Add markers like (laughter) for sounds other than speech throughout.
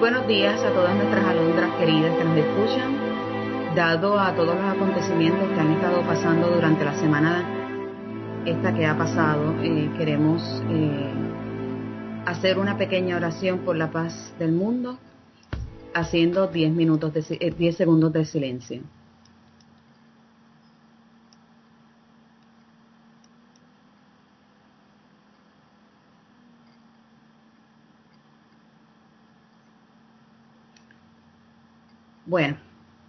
Buenos días a todas nuestras alondras queridas que nos escuchan. Dado a todos los acontecimientos que han estado pasando durante la semana esta que ha pasado, eh, queremos eh, hacer una pequeña oración por la paz del mundo, haciendo 10 minutos de, 10 eh, segundos de silencio. Bueno,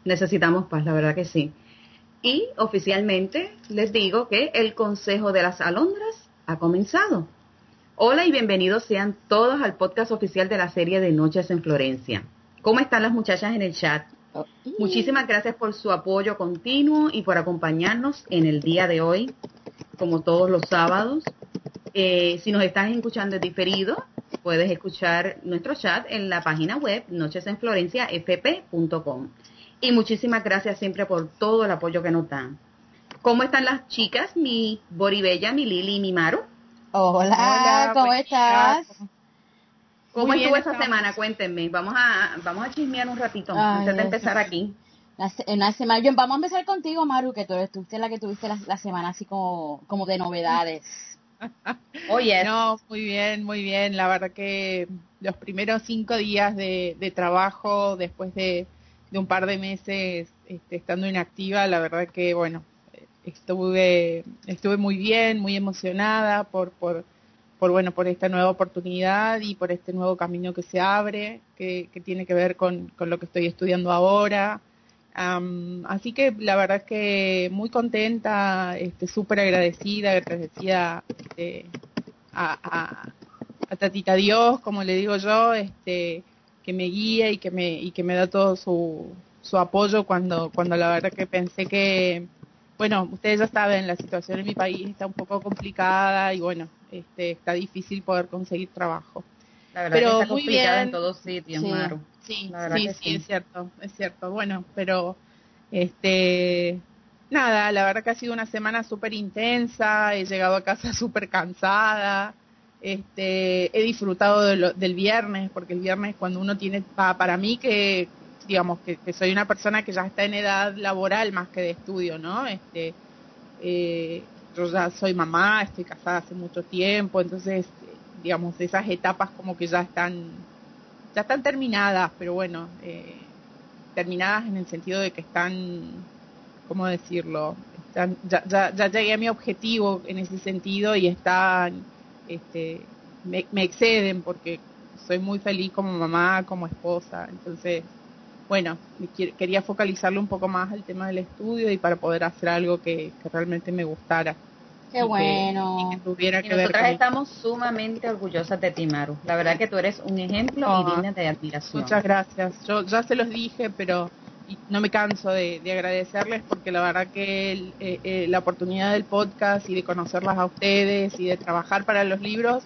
necesitamos paz, la verdad que sí. Y oficialmente les digo que el Consejo de las Alondras ha comenzado. Hola y bienvenidos sean todos al podcast oficial de la serie de Noches en Florencia. ¿Cómo están las muchachas en el chat? Oh, Muchísimas gracias por su apoyo continuo y por acompañarnos en el día de hoy, como todos los sábados. Eh, si nos están escuchando en diferido, puedes escuchar nuestro chat en la página web nochesenflorenciafp.com. Y muchísimas gracias siempre por todo el apoyo que nos dan. ¿Cómo están las chicas? Mi Boribella, mi Lili y mi Maru. Hola, ¿cómo estás? ¿Cómo estuvo esta semana? Cuéntenme. Vamos a, vamos a chismear un ratito antes de empezar aquí. una semana. vamos a empezar contigo, Maru, que tú eres la que tuviste la, semana así como, como de novedades. (laughs) Oye. No, muy bien, muy bien. La verdad que los primeros cinco días de, trabajo, después de, un par de meses este, estando inactiva, la verdad que, bueno, estuve, estuve muy bien, muy emocionada por, por, bueno, por esta nueva oportunidad y por este nuevo camino que se abre, que, tiene que ver con, lo que estoy estudiando ahora. Así que la verdad es que muy contenta, este, súper agradecida, agradecida este, a, a, a, Tatita Dios, como le digo yo, este, que me guía y que me, y que me da todo su, su apoyo cuando, cuando la verdad que pensé que, bueno, ustedes ya saben, la situación en mi país está un poco complicada y bueno, este, está difícil poder conseguir trabajo. La verdad pero que está muy bien. en todos sitios, sí, Maru. Sí, sí, sí, es cierto, es cierto. Bueno, pero este nada, la verdad que ha sido una semana súper intensa, he llegado a casa (laughs) súper cansada, este, he disfrutado del viernes, porque el viernes cuando uno tiene, para mí que digamos, que, soy una persona que ya está en edad laboral más que de estudio, ¿no? Este, eh, yo ya soy mamá, estoy casada hace mucho tiempo, entonces, digamos, esas etapas como que ya están, ya están terminadas, pero bueno, eh, terminadas en el sentido de que están, ¿cómo decirlo? Están, ya, ya, ya llegué a mi objetivo en ese sentido y están, este, me, me exceden porque soy muy feliz como mamá, como esposa, entonces bueno, quería focalizarlo un poco más al tema del estudio y para poder hacer algo que, realmente me gustara. Qué bueno. tuviera que nosotras estamos sumamente orgullosas de ti, Maru. La verdad que tú eres un ejemplo y ah, digna de admiración. Muchas gracias. Yo ya se los dije, pero no me canso de, agradecerles porque la verdad que eh, eh, la oportunidad del podcast y de conocerlas a ustedes y de trabajar para los libros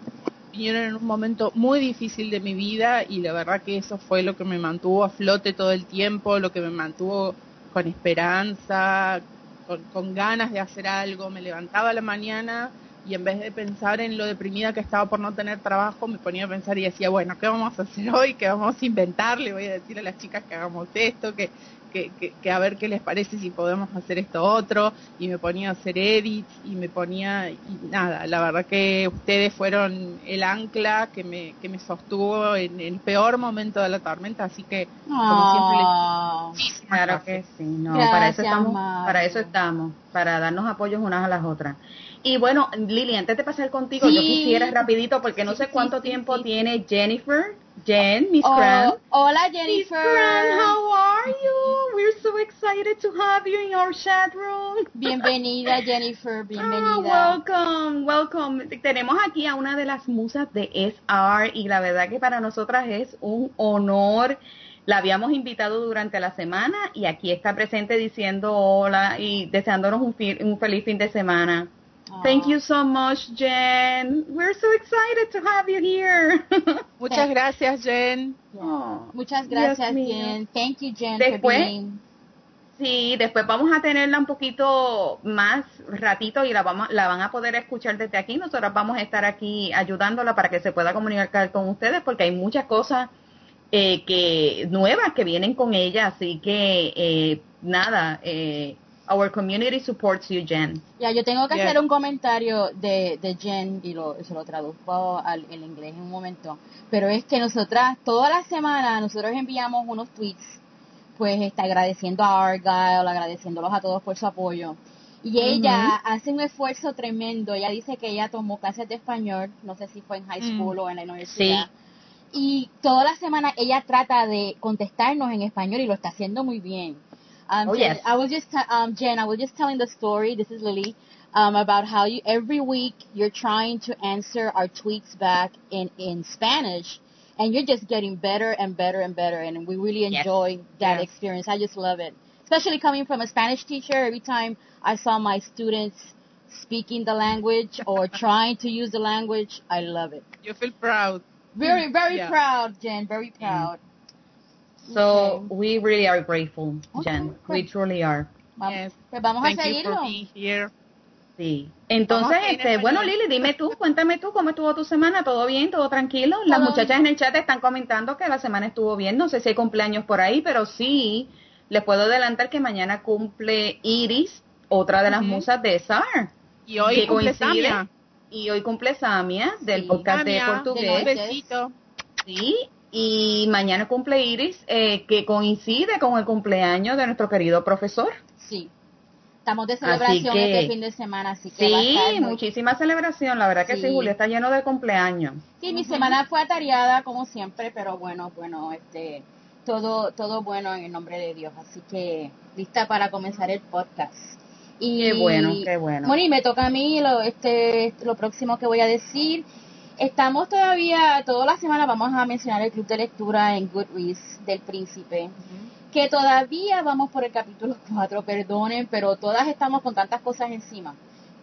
vinieron en un momento muy difícil de mi vida y la verdad que eso fue lo que me mantuvo a flote todo el tiempo, lo que me mantuvo con esperanza, con, ganas de hacer algo. Me levantaba a la mañana y en vez de pensar en lo deprimida que estaba por no tener trabajo, me ponía a pensar y decía, bueno, ¿qué vamos a hacer hoy? ¿Qué vamos a inventar? Le voy a decir a las chicas que hagamos esto, que que, a ver qué les parece si podemos hacer esto otro, y me ponía a hacer edits, y me ponía, y nada, la verdad que ustedes fueron el ancla que me, que me sostuvo en el peor momento de la tormenta, así que como siempre les Claro que sí, no, para eso estamos, para eso estamos, para darnos apoyos unas a las otras. Y bueno, Lili, antes de pasar contigo, yo quisiera rapidito, porque no sé cuánto tiempo tiene Jennifer Jen, Miss oh, Hola, Jennifer. Miss Grant, how are you? We're so excited to have you in our chat room. Bienvenida, Jennifer. Bienvenida. Ah, welcome, welcome. Tenemos aquí a una de las musas de SR y la verdad que para nosotras es un honor. La habíamos invitado durante la semana y aquí está presente diciendo hola y deseándonos un, un feliz fin de semana. Thank you so much, Jen. We're so excited to have you here. (laughs) Muchas gracias, Jen. Muchas gracias, Jen. Thank you, Jen, después, Sí, después vamos a tenerla un poquito más ratito y la vamos, la van a poder escuchar desde aquí. Nosotros vamos a estar aquí ayudándola para que se pueda comunicar con ustedes porque hay muchas cosas eh, que nuevas que vienen con ella, así que eh, nada, eh, our community supports you, Jen. Ya, yo tengo que hacer un comentario de, de Jen y lo, se lo traduzco al el inglés en un momento. Pero es que nosotras, toda la semana, nosotros enviamos unos tweets, pues está agradeciendo a Argyle, agradeciéndolos a todos por su apoyo. Y ella hace un esfuerzo tremendo. Ella dice que ella tomó clases de español, no sé si fue en high Mm. school o en la universidad. Y toda la semana ella trata de contestarnos en español y lo está haciendo muy bien. Um, Oh, Jen, yes. I was just, t- um, Jen, I was just telling the story. This is Lily. Um, about how you every week you're trying to answer our tweets back in in Spanish, and you're just getting better and better and better, and we really Yes. enjoy that Yes. experience. I just love it, especially coming from a Spanish teacher. Every time I saw my students speaking the language or (laughs) trying to use the language, I love it. You feel proud. Very, very Yeah. proud, Jen. Very proud. So Okay. we really are grateful, Jen. Okay, We truly are. Yes. Pues vamos Thank a you seguirlo. for being here. Sí. Entonces, este, bueno. Lili, dime tú, (laughs) cuéntame tú cómo estuvo tu semana, ¿todo bien, todo tranquilo? Las Todo muchachas en el chat están comentando que la semana estuvo bien, no sé si hay cumpleaños por ahí, pero sí, les puedo adelantar que mañana cumple Iris, otra de las musas de SAR, Y hoy Que cumple coincide. Samia. y hoy cumple Samia, del Sí. podcast de Samia, portugués, de- besito. sí, y mañana cumple Iris, eh, que coincide con el cumpleaños de nuestro querido profesor. Sí. Estamos de celebración que- este fin de semana, así que va a Sí, estar muy- muchísima celebración, la verdad que sí, Sí. Julia está lleno de cumpleaños. Sí, mi semana fue atareada como siempre, pero bueno, bueno, este, todo, todo bueno en el nombre de Dios, así que lista para comenzar el podcast. Y, Qué bueno, qué bueno. Bueno, y me toca a mí lo, este, lo próximo que voy a decir. Estamos todavía, toda la semana vamos a mencionar el club de lectura en Goodreads del Príncipe, que todavía vamos por el capítulo 4, perdonen, pero todas estamos con tantas cosas encima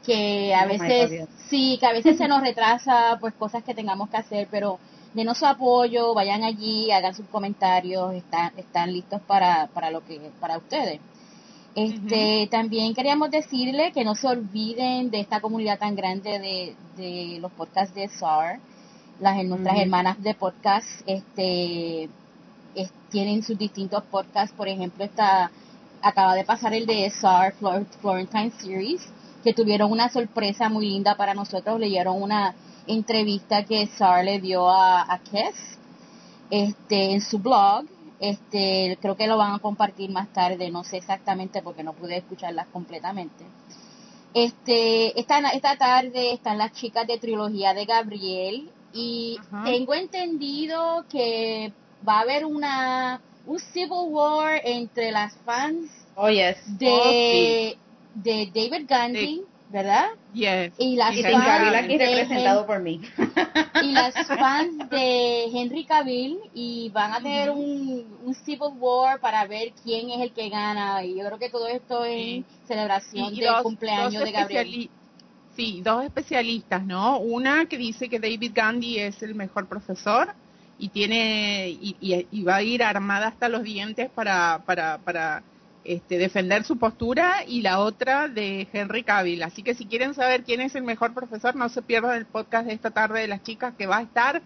que a Oh veces sí, que a veces se nos retrasa pues cosas que tengamos que hacer, pero denos su apoyo, vayan allí, hagan sus comentarios, están, están listos para, para lo que, para ustedes. Este, también queríamos decirle que no se olviden de esta comunidad tan grande de, de los podcasts de SAR, las nuestras hermanas de podcast, este, es- tienen sus distintos podcasts, por ejemplo, está, acaba de pasar el de SAR Flor- Florentine Series, que tuvieron una sorpresa muy linda para nosotros, leyeron una entrevista que SAR le dio a, a Kes, este, en su blog, este, creo que lo van a compartir más tarde, no sé exactamente porque no pude escucharlas completamente. Este, esta, esta tarde están las chicas de trilogía de Gabriel y Ajá. tengo entendido que va a haber una un civil war entre las fans Oh, yes. de, de David Gandhi, ¿verdad? Yes. Y las Y fans aquí de representado por mí. (laughs) y las (laughs) fans de Henry Cavill y van a tener un, un civil war para ver quién es el que gana y yo creo que todo esto es Sí. celebración del dos- cumpleaños dos de Gabriel. Sí, dos especialistas, ¿no? Una que dice que David Gandhi es el mejor profesor y tiene y, y- y va a ir armada hasta los dientes para para para este, defender su postura y la otra de Henry Cavill. Así que si quieren saber quién es el mejor profesor, no se pierdan el podcast de esta tarde de las chicas que va a estar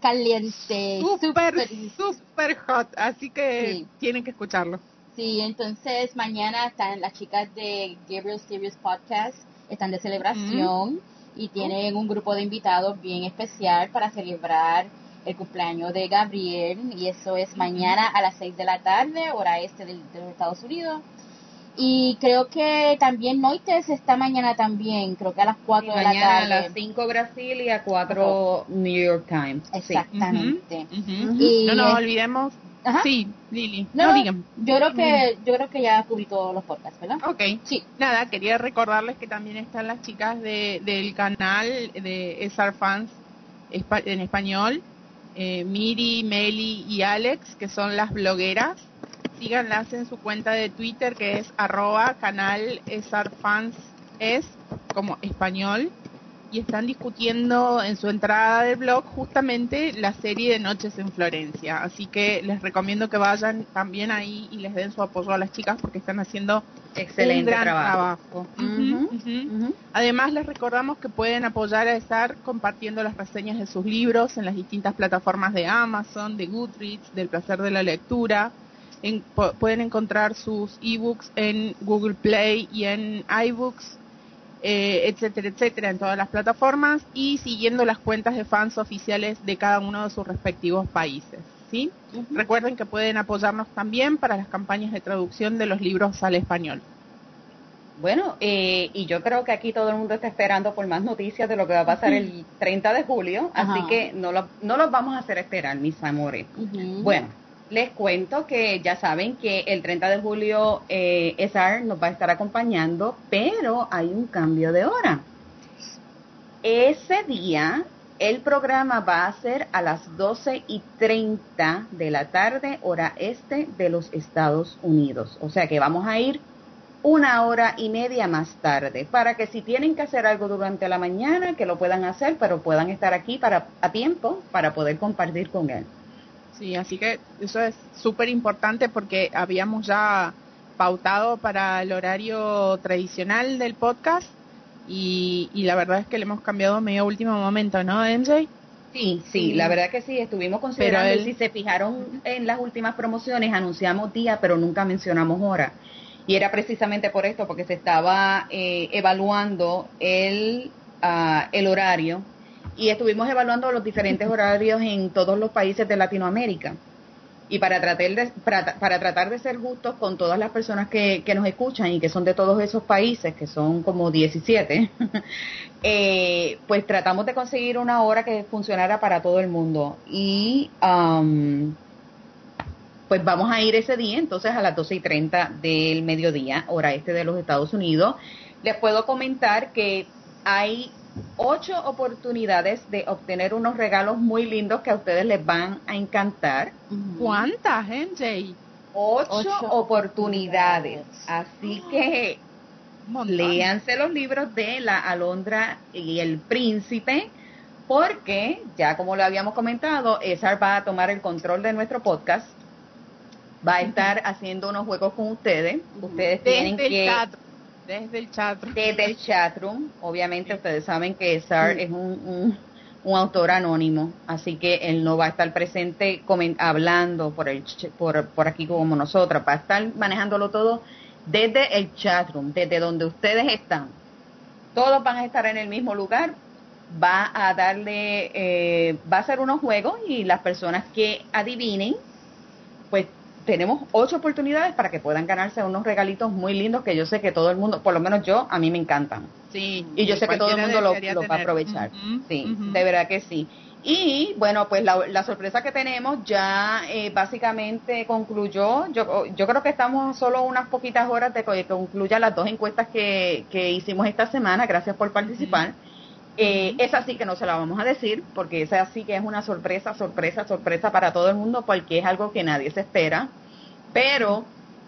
Caliente, súper, súper- hot. Así que Sí. tienen que escucharlo. Sí, entonces mañana están las chicas de Gabriel Serious Podcast, están de celebración y tienen un grupo de invitados bien especial para celebrar el cumpleaños de Gabriel y eso es mañana a las 6 de la tarde, hora este del- de, los Estados Unidos. Y creo que también Noites está mañana también, creo que a las 4 de la mañana a tarde. las 5 Brasil y a 4 New York Times. Sí. Exactamente. Ujú. Y No nos olvidemos. Ajá. Sí, Lili. No, No, digan. yo creo que yo creo que ya cubrí todos los podcasts, ¿verdad? Ok. Sí. Nada, quería recordarles que también están las chicas de, del canal de SR Fans en español, eh, Miri, Meli y Alex, que son las blogueras. Síganlas en su cuenta de Twitter, que es arroba canal es como español. Y están discutiendo en su entrada del blog justamente la serie de Noches en Florencia. Así que les recomiendo que vayan también ahí y les den su apoyo a las chicas porque están haciendo Excelente un gran trabajo. Además les recordamos que pueden apoyar a estar compartiendo las reseñas de sus libros en las distintas plataformas de Amazon, de Goodreads, del placer de la lectura. pueden encontrar sus ebooks en Google Play y en iBooks eh, etcétera, etcétera, en todas las plataformas y siguiendo las cuentas de fans oficiales de cada uno de sus respectivos países. ¿sí? Recuerden que pueden apoyarnos también para las campañas de traducción de los libros al español. Bueno, eh, y yo creo que aquí todo el mundo está esperando por más noticias de lo que va a pasar el 30 de julio, así que no, lo, no los vamos a hacer esperar, mis amores. Bueno, les cuento que ya saben que el 30 de julio eh, nos va a estar acompañando, pero hay un cambio de hora. Ese día el programa va a ser a las 12 y 30 de la tarde, hora este de los Estados Unidos. O sea que vamos a ir una hora y media más tarde, para que si tienen que hacer algo durante la mañana, que lo puedan hacer, pero puedan estar aquí para, a tiempo para poder compartir con él. Sí, así que eso es súper importante porque habíamos ya pautado para el horario tradicional del podcast y, la verdad es que le hemos cambiado medio último momento, ¿no, MJ? Sí, sí, la verdad que sí, estuvimos considerando, pero si se fijaron en las últimas promociones, anunciamos día, pero nunca mencionamos hora. Y era precisamente por esto, porque se estaba eh, evaluando el, uh, el horario y estuvimos evaluando los diferentes horarios en todos los países de Latinoamérica. Y para tratar de, para, tratar de ser justos con todas las personas que, que, nos escuchan y que son de todos esos países, que son como 17, (laughs) eh, pues tratamos de conseguir una hora que funcionara para todo el mundo. Y um, pues vamos a ir ese día, entonces a las 12 y 30 del mediodía, hora este de los Estados Unidos. Les puedo comentar que hay ocho oportunidades de obtener unos regalos muy lindos que a ustedes les van a encantar. ¿Cuántas, MJ? Ocho, oportunidades. Así que léanse los libros de La Alondra y el Príncipe, porque ya como lo habíamos comentado, Esar va a tomar el control de nuestro podcast. Va a estar haciendo unos juegos con ustedes. Ustedes tienen que desde el chatroom. Desde el chatroom. Obviamente ustedes saben que Sar es un, un, autor anónimo, así que él no va a estar presente hablando por, el, por, por aquí como nosotras, va a estar manejándolo todo desde el chatroom, desde donde ustedes están. Todos van a estar en el mismo lugar, va a darle, eh, va a hacer unos juegos y las personas que adivinen, pues tenemos ocho oportunidades para que puedan ganarse unos regalitos muy lindos que yo sé que todo el mundo, por lo menos yo, a mí me encantan. Sí. Y yo sé que todo el mundo lo, va a aprovechar. sí, de verdad que sí. Y bueno, pues la, sorpresa que tenemos ya eh, básicamente concluyó. Yo, yo creo que estamos solo unas poquitas horas de que concluya las dos encuestas que, que hicimos esta semana. Gracias por participar. Eh, esa sí que no se la vamos a decir, porque esa sí que es una sorpresa, sorpresa, sorpresa para todo el mundo, porque es algo que nadie se espera, pero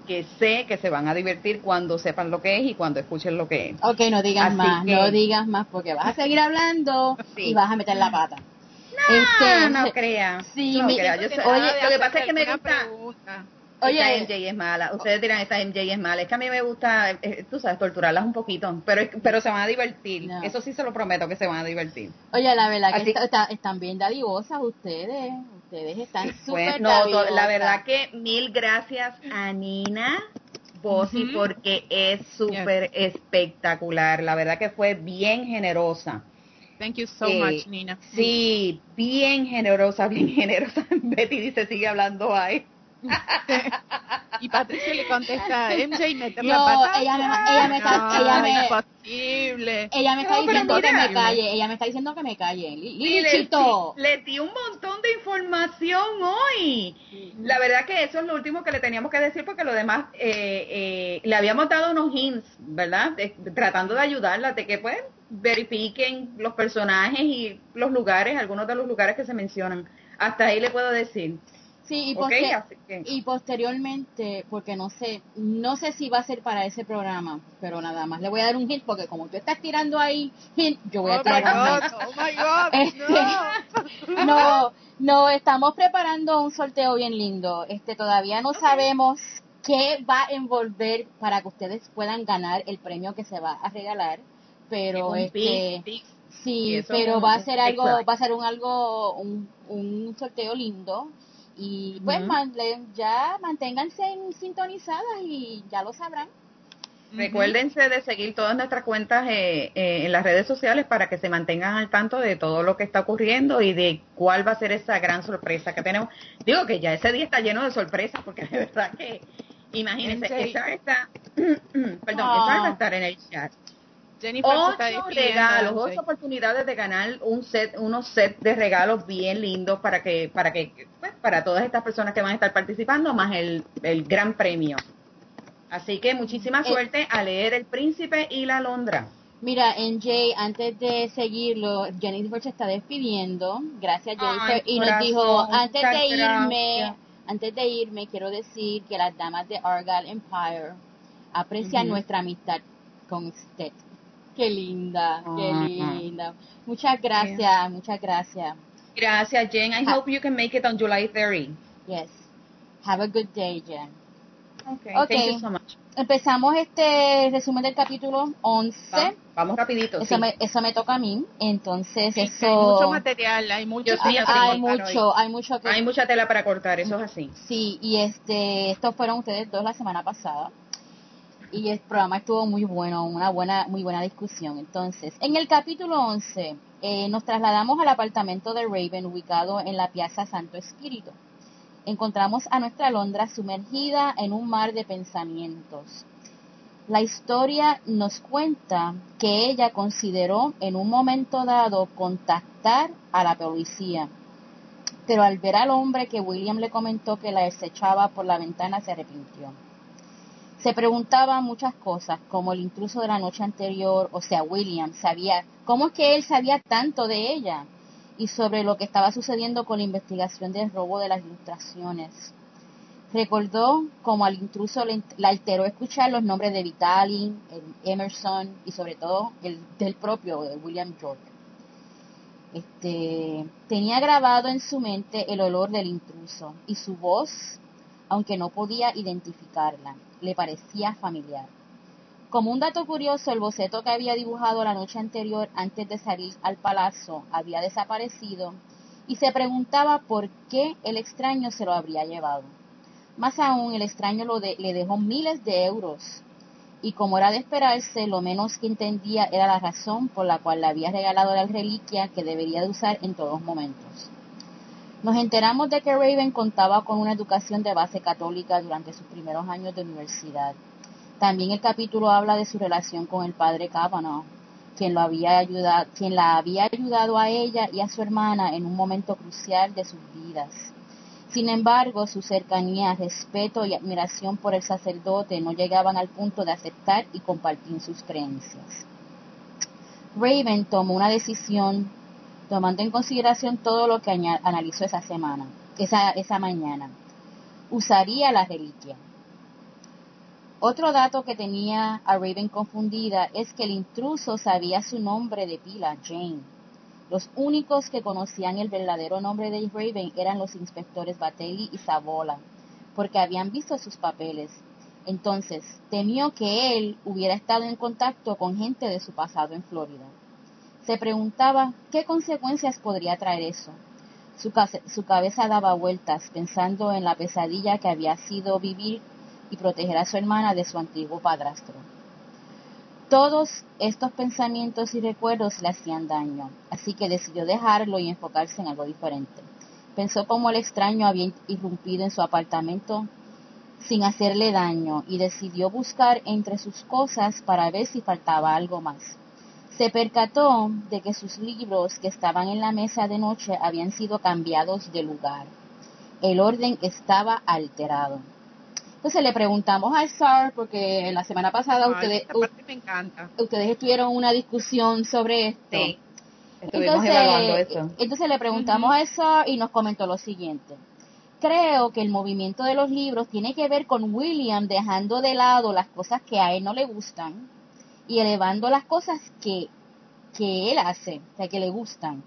que sé que se van a divertir cuando sepan lo que es y cuando escuchen lo que es. Ok, no digas más, no digas más, porque vas a seguir hablando y vas a meter la pata. No, este, no crea. Sí, no crea. Yo oye, lo que pasa es que me gusta... Oye, esta MJ es mala. Ustedes dirán, esta MJ es mala. Es que a mí me gusta, eh, tú sabes, torturarlas un poquito. Pero pero se van a divertir. Eso sí se lo prometo que se van a divertir. Oye, la verdad que están bien dadivosas ustedes. Ustedes están pues, súper no, La verdad que mil gracias a Nina Bossi porque es súper espectacular. La verdad que fue bien generosa. Thank you so much, Nina. Sí, bien generosa, bien generosa. (laughs) Betty dice, sigue hablando ahí. (laughs) y Patricia le contesta, (laughs) MJ, meter no, la pata. Ella me, ella me está, no, ella me, imposible. Ella me está diciendo que me calle, ella me está diciendo que me calle. Lichito. le, di un montón de información hoy. La verdad que eso es lo último que le teníamos que decir porque lo demás eh, eh, le habíamos dado unos hints, ¿verdad? tratando de ayudarla de que pues verifiquen los personajes y los lugares, algunos de los lugares que se mencionan. Hasta ahí le puedo decir. Sí, y, posteriormente, porque no sé, no sé si va a ser para ese programa, pero nada más le voy a dar un hint porque como tú estás tirando ahí hint, yo voy a oh tirar. Oh my God, (laughs) este, (laughs) no. no, estamos preparando un sorteo bien lindo. Este, todavía no sabemos qué va a envolver para que ustedes puedan ganar el premio que se va a regalar, pero este, sí, pero va a ser algo, va a ser un algo, un, un sorteo lindo y pues ya manténganse sintonizadas y ya lo sabrán. Recuérdense de seguir todas nuestras cuentas eh, eh, en las redes sociales para que se mantengan al tanto de todo lo que está ocurriendo y de cuál va a ser esa gran sorpresa que tenemos. Digo que ya ese día está lleno de sorpresas porque de verdad que, imagínense, esa está, (clears throat) perdón, esa va a estar en el chat. Jennifer ocho regalos, ocho oportunidades de ganar un set, unos sets de regalos bien lindos para que, para que, pues, para todas estas personas que van a estar participando, más el, el gran premio. Así que muchísima eh, suerte a leer El Príncipe y la Londra. Mira, NJ, antes de seguirlo, Jennifer se está despidiendo. Gracias, Jennifer. y nos dijo, antes de irme, antes de irme, quiero decir que las damas de Argyle Empire aprecian nuestra amistad con usted. Qué linda, qué linda. Muchas gracias, muchas gracias. Gracias, Jen. I hope you can make it on July 30. Yes. Have a good day, Jen. Okay, okay. Thank you so much. Empezamos este resumen del capítulo 11. vamos rapidito. Eso, me, eso me toca a mí. Entonces, eso... Hay mucho material, hay mucho... hay, hay mucho, hay mucho Hay mucha tela para cortar, eso es así. Sí, y este, estos fueron ustedes dos la semana pasada y el programa estuvo muy bueno, una buena, muy buena discusión. Entonces, en el capítulo 11 eh, nos trasladamos al apartamento de Raven ubicado en la Piazza Santo Espíritu. Encontramos a nuestra Londra sumergida en un mar de pensamientos. La historia nos cuenta que ella consideró en un momento dado contactar a la policía, pero al ver al hombre que William le comentó que la desechaba por la ventana se arrepintió. Se preguntaba muchas cosas, como el intruso de la noche anterior, o sea, William, sabía, ¿cómo es que él sabía tanto de ella? Y sobre lo que estaba sucediendo con la investigación del robo de las ilustraciones. Recordó cómo al intruso le, alteró escuchar los nombres de Vitali, Emerson y sobre todo el del propio William George. Este, tenía grabado en su mente el olor del intruso y su voz, aunque no podía identificarla le parecía familiar. Como un dato curioso, el boceto que había dibujado la noche anterior antes de salir al palazzo había desaparecido y se preguntaba por qué el extraño se lo habría llevado. Más aún, el extraño le dejó miles de euros y como era de esperarse, lo menos que entendía era la razón por la cual le había regalado la reliquia que debería de usar en todos momentos. Nos enteramos de que Raven contaba con una educación de base católica durante sus primeros años de universidad. También el capítulo habla de su relación con el padre Kavanaugh, quien, lo había ayudado, quien la había ayudado a ella y a su hermana en un momento crucial de sus vidas. Sin embargo, su cercanía, respeto y admiración por el sacerdote no llegaban al punto de aceptar y compartir sus creencias. Raven tomó una decisión tomando en consideración todo lo que analizó esa semana, esa, esa mañana. Usaría la reliquia. Otro dato que tenía a Raven confundida es que el intruso sabía su nombre de pila, Jane. Los únicos que conocían el verdadero nombre de Raven eran los inspectores Batelli y Savola, porque habían visto sus papeles. Entonces, temió que él hubiera estado en contacto con gente de su pasado en Florida. Se preguntaba qué consecuencias podría traer eso. Su, cabeza daba vueltas pensando en la pesadilla que había sido vivir y proteger a su hermana de su antiguo padrastro. Todos estos pensamientos y recuerdos le hacían daño, así que decidió dejarlo y enfocarse en algo diferente. Pensó cómo el extraño había irrumpido en su apartamento sin hacerle daño y decidió buscar entre sus cosas para ver si faltaba algo más. Se percató de que sus libros que estaban en la mesa de noche habían sido cambiados de lugar. El orden estaba alterado. Entonces le preguntamos al SAR, porque la semana pasada ustedes, ustedes estuvieron una discusión sobre esto. entonces, entonces le preguntamos al SAR y nos comentó lo siguiente. creo que el movimiento de los libros tiene que ver con William dejando de lado las cosas que a él no le gustan y elevando las cosas que, que él hace, o sea, que le gustan.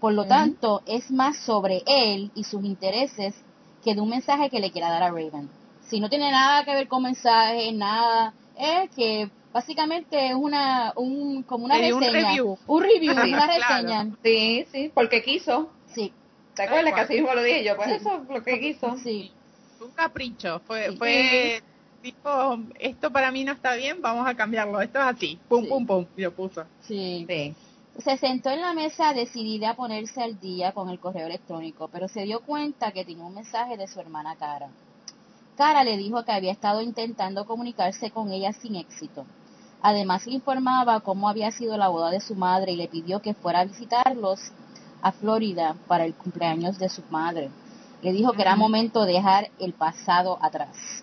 Por lo tanto, es más sobre él y sus intereses que de un mensaje que le quiera dar a Raven. Si no tiene nada que ver con mensajes, nada, es que básicamente es una, un, como una reseña. Un review. Un review, una reseña. Sí, sí, porque quiso. Sí. ¿Te acuerdas que así mismo lo dije yo? Pues eso es lo que quiso. Sí. Un capricho. Fue, fue tipo, esto para mí no está bien, vamos a cambiarlo. Esto es así. Pum, pum, pum. Y lo puso. Sí. Se sentó en la mesa decidida a ponerse al día con el correo electrónico, pero se dio cuenta que tenía un mensaje de su hermana Cara. Cara le dijo que había estado intentando comunicarse con ella sin éxito. Además le informaba cómo había sido la boda de su madre y le pidió que fuera a visitarlos a Florida para el cumpleaños de su madre. Le dijo que era momento de dejar el pasado atrás.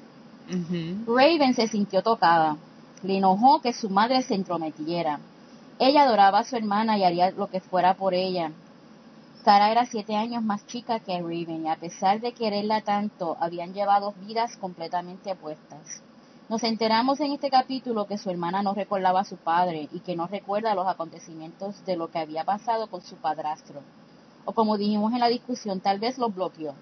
Raven se sintió tocada. Le enojó que su madre se entrometiera. Ella adoraba a su hermana y haría lo que fuera por ella. Sara era siete años más chica que Raven y a pesar de quererla tanto, habían llevado vidas completamente opuestas. Nos enteramos en este capítulo que su hermana no recordaba a su padre y que no recuerda los acontecimientos de lo que había pasado con su padrastro. O como dijimos en la discusión, tal vez lo bloqueó.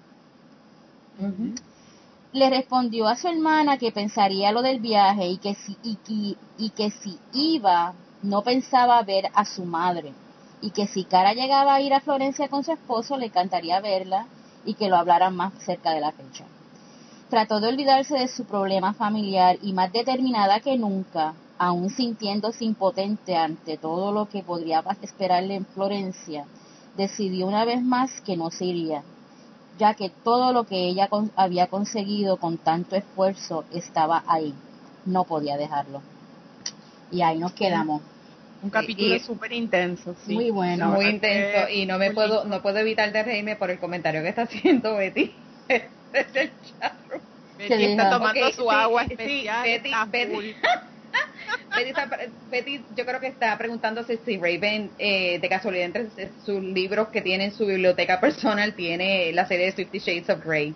Le respondió a su hermana que pensaría lo del viaje y que si, iba, no pensaba ver a su madre. Y que si Cara llegaba a ir a Florencia con su esposo, le encantaría verla y que lo hablaran más cerca de la fecha. Trató de olvidarse de su problema familiar y más determinada que nunca, aún sintiéndose impotente ante todo lo que podría esperarle en Florencia, decidió una vez más que no se iría, ya que todo lo que ella había conseguido con tanto esfuerzo estaba ahí. No podía dejarlo. Y ahí nos quedamos. Un capítulo súper intenso, sí. Muy bueno. Muy intenso y no me puedo no puedo evitar de reírme por el comentario que está haciendo Betty (laughs) desde el Betty está tomando su agua especial. Betty, Betty, (laughs) Betty, yo creo que está preguntándose si Raven, eh, de casualidad, entre sus libros que tiene en su biblioteca personal, tiene la serie de Fifty Shades of Grey.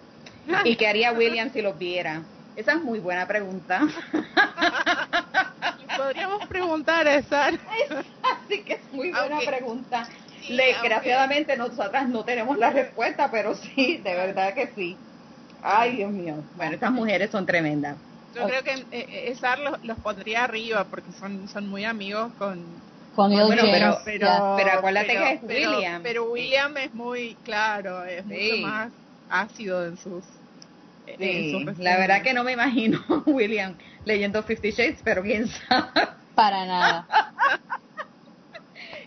¿Y qué haría William si los viera? Esa es muy buena pregunta. (laughs) Podríamos preguntar a esa. Así que es muy buena pregunta. Desgraciadamente nosotras no tenemos la respuesta, pero sí, de verdad que sí. Ay, Dios mío. Bueno, estas mujeres son tremendas. Yo creo que eh, Esar los, los, pondría arriba porque son, son muy amigos con... Con el bueno, pero, pero, pero, acuérdate que es William. Pero William es muy claro, es mucho más ácido en sus... Sí, la verdad que no me imagino (laughs) William leyendo Fifty Shades, pero quién sabe. Para nada. (laughs)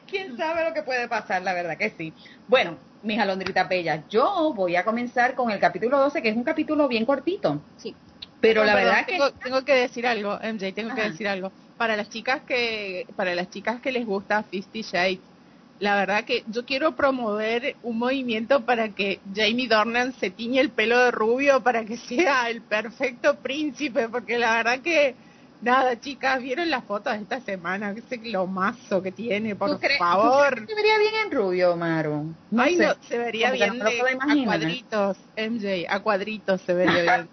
quién sabe lo que puede pasar, la verdad que sí. Bueno, mis alondritas bellas, yo voy a comenzar con el capítulo 12, que es un capítulo bien cortito. Sí. Pero la verdad tengo, que tengo que decir algo, MJ, tengo que decir algo. Para las chicas que para las chicas que les gusta Fifty Shades, la verdad que yo quiero promover un movimiento para que Jamie Dornan se tiñe el pelo de rubio para que (laughs) sea el perfecto príncipe, porque la verdad que nada, chicas, vieron las fotos de esta semana, ese mazo que tiene, por favor. se vería bien en rubio, Maru? No Ay, no, se vería bien no a cuadritos, MJ, a cuadritos se vería bien.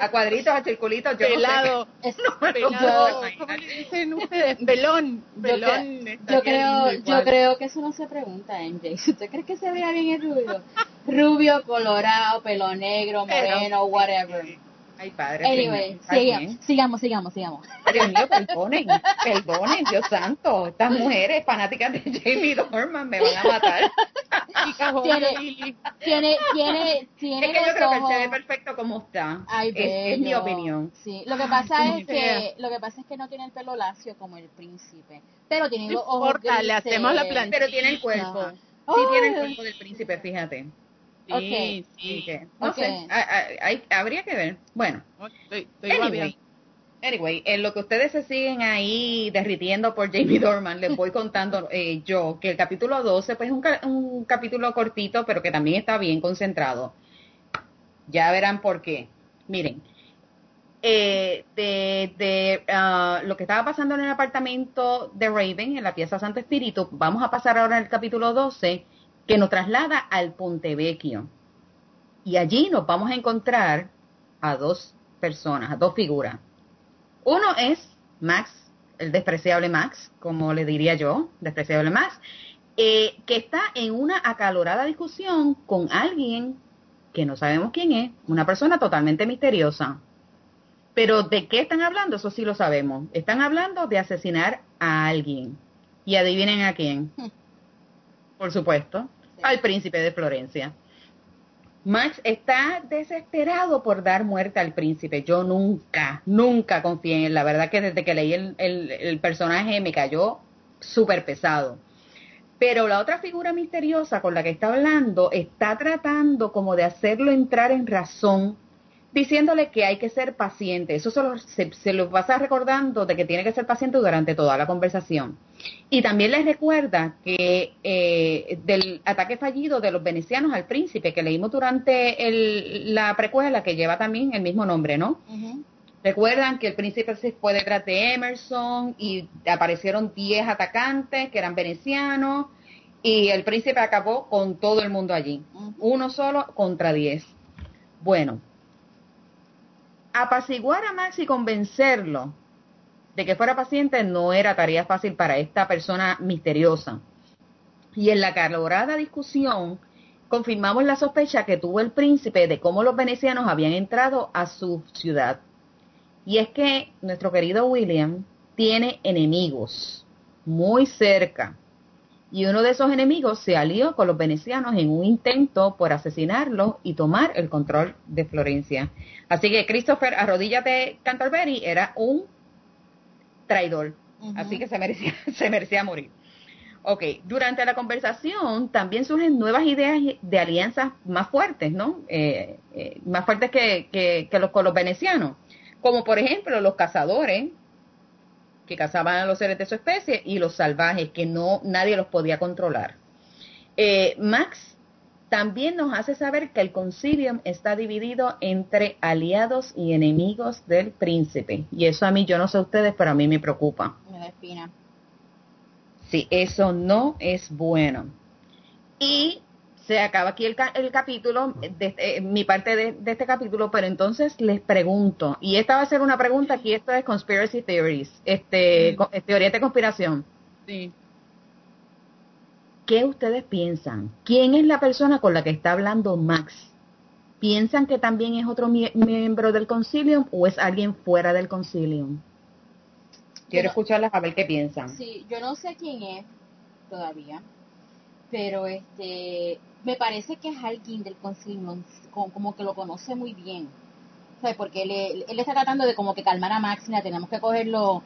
A cuadritos, a circulitos, yo pelado, no sé pelado, (laughs) ¿cómo le dicen ustedes? Pelón, pelón. Yo, creo, yo creo que eso no se pregunta, MJ. (laughs) ¿Usted cree que se vería bien el rubio? Rubio, colorado, pelo negro, moreno, whatever. Ay, padre. Anyway, sigamos, sigamos, sigamos, sigamos. Dios mío, (laughs) perdonen, perdonen, Dios santo. Estas mujeres fanáticas de Jamie Dorman me van a matar. (laughs) tiene, tiene, tiene, tiene Es que yo creo que se ve perfecto como está. Ay, es, es, mi opinión. Sí, lo que pasa es que, lo que pasa es que no tiene el pelo lacio como el príncipe, pero tiene los ojos importa, le hacemos la plancha. Pero tiene el cuerpo. Sí, tiene el cuerpo del príncipe, fíjate. Sí, sí. Que, no sé, hay, habría que ver. Bueno, estoy, estoy anyway, anyway, en lo que ustedes se siguen ahí derritiendo por Jamie (laughs) Dorman, les voy contando eh, yo que el capítulo 12 pues es un, un capítulo cortito, pero que también está bien concentrado. Ya verán por qué. Miren, eh, de, de uh, lo que estaba pasando en el apartamento de Raven, en la pieza Santo Espíritu, vamos a pasar ahora al capítulo 12 que nos traslada al Ponte Vecchio. Y allí nos vamos a encontrar a dos personas, a dos figuras. Uno es Max, el despreciable Max, como le diría yo, despreciable Max, eh, que está en una acalorada discusión con alguien que no sabemos quién es, una persona totalmente misteriosa. Pero ¿de qué están hablando? Eso sí lo sabemos. Están hablando de asesinar a alguien. Y adivinen a quién. Por supuesto, al príncipe de Florencia. Max está desesperado por dar muerte al príncipe. Yo nunca, nunca confié en él. La verdad que desde que leí el, el personaje me cayó súper pesado. Pero la otra figura misteriosa con la que está hablando está tratando como de hacerlo entrar en razón, diciéndole que hay que ser paciente. Eso se lo, se, lo pasa recordando de que tiene que ser paciente durante toda la conversación. Y también les recuerda que eh, del ataque fallido de los venecianos al príncipe que leímos durante el, la precuela que lleva también el mismo nombre, ¿no? Recuerdan que el príncipe se fue detrás de Emerson y aparecieron 10 atacantes que eran venecianos y el príncipe acabó con todo el mundo allí. Uno solo contra 10. Bueno, apaciguar a Max y convencerlo de que fuera paciente no era tarea fácil para esta persona misteriosa. Y en la calorada discusión confirmamos la sospecha que tuvo el príncipe de cómo los venecianos habían entrado a su ciudad. Y es que nuestro querido William tiene enemigos muy cerca. Y uno de esos enemigos se alió con los venecianos en un intento por asesinarlo y tomar el control de Florencia. Así que Christopher, arrodíllate Canterbury, era un traidor. Así que se merecía, (laughs) se merecía morir. Ok, durante la conversación también surgen nuevas ideas de alianzas más fuertes, ¿no? Eh, eh, más fuertes que, que, los, con los venecianos como por ejemplo los cazadores que cazaban a los seres de su especie y los salvajes que no nadie los podía controlar. Eh, Max también nos hace saber que el concilium está dividido entre aliados y enemigos del príncipe. Y eso a mí, yo no sé ustedes, pero a mí me preocupa. Me da Sí, eso no es bueno. Y se acaba aquí el, el capítulo, de, eh, mi parte de, este capítulo, pero entonces les pregunto, y esta va a ser una pregunta aquí, esto es Conspiracy Theories, este, mm. teoría de conspiración. Sí. ¿Qué ustedes piensan? ¿Quién es la persona con la que está hablando Max? ¿Piensan que también es otro miembro del concilium o es alguien fuera del concilium? Quiero escucharlas a ver qué piensan. Sí, yo no sé quién es todavía, pero este me parece que es alguien del concilio, como que lo conoce muy bien. Porque él, él, está tratando de como que calmar a Máxima, tenemos que cogerlo,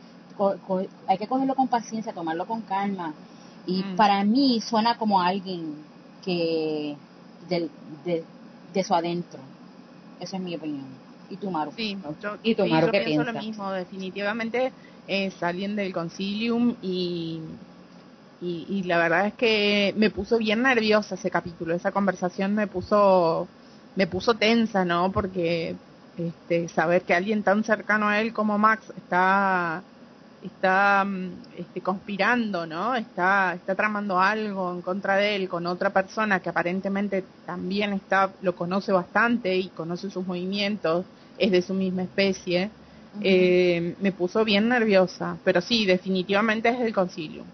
hay que cogerlo con paciencia, tomarlo con calma. Y mm. para mí suena como alguien que del, de, de su adentro. Esa es mi opinión. ¿Y tú, Maru? Sí, yo, ¿Y tú, Maru, pienso lo mismo. Definitivamente es alguien del concilium y y, la verdad es que me puso bien nerviosa ese capítulo, esa conversación me puso, me puso tensa, ¿no? Porque este, saber que alguien tan cercano a él como Max está está mm, este, conspirando, ¿no? Está, está tramando algo en contra de él con otra persona que aparentemente también está, lo conoce bastante y conoce sus movimientos, es de su misma especie. eh, me puso bien nerviosa, pero sí, definitivamente es el concilio.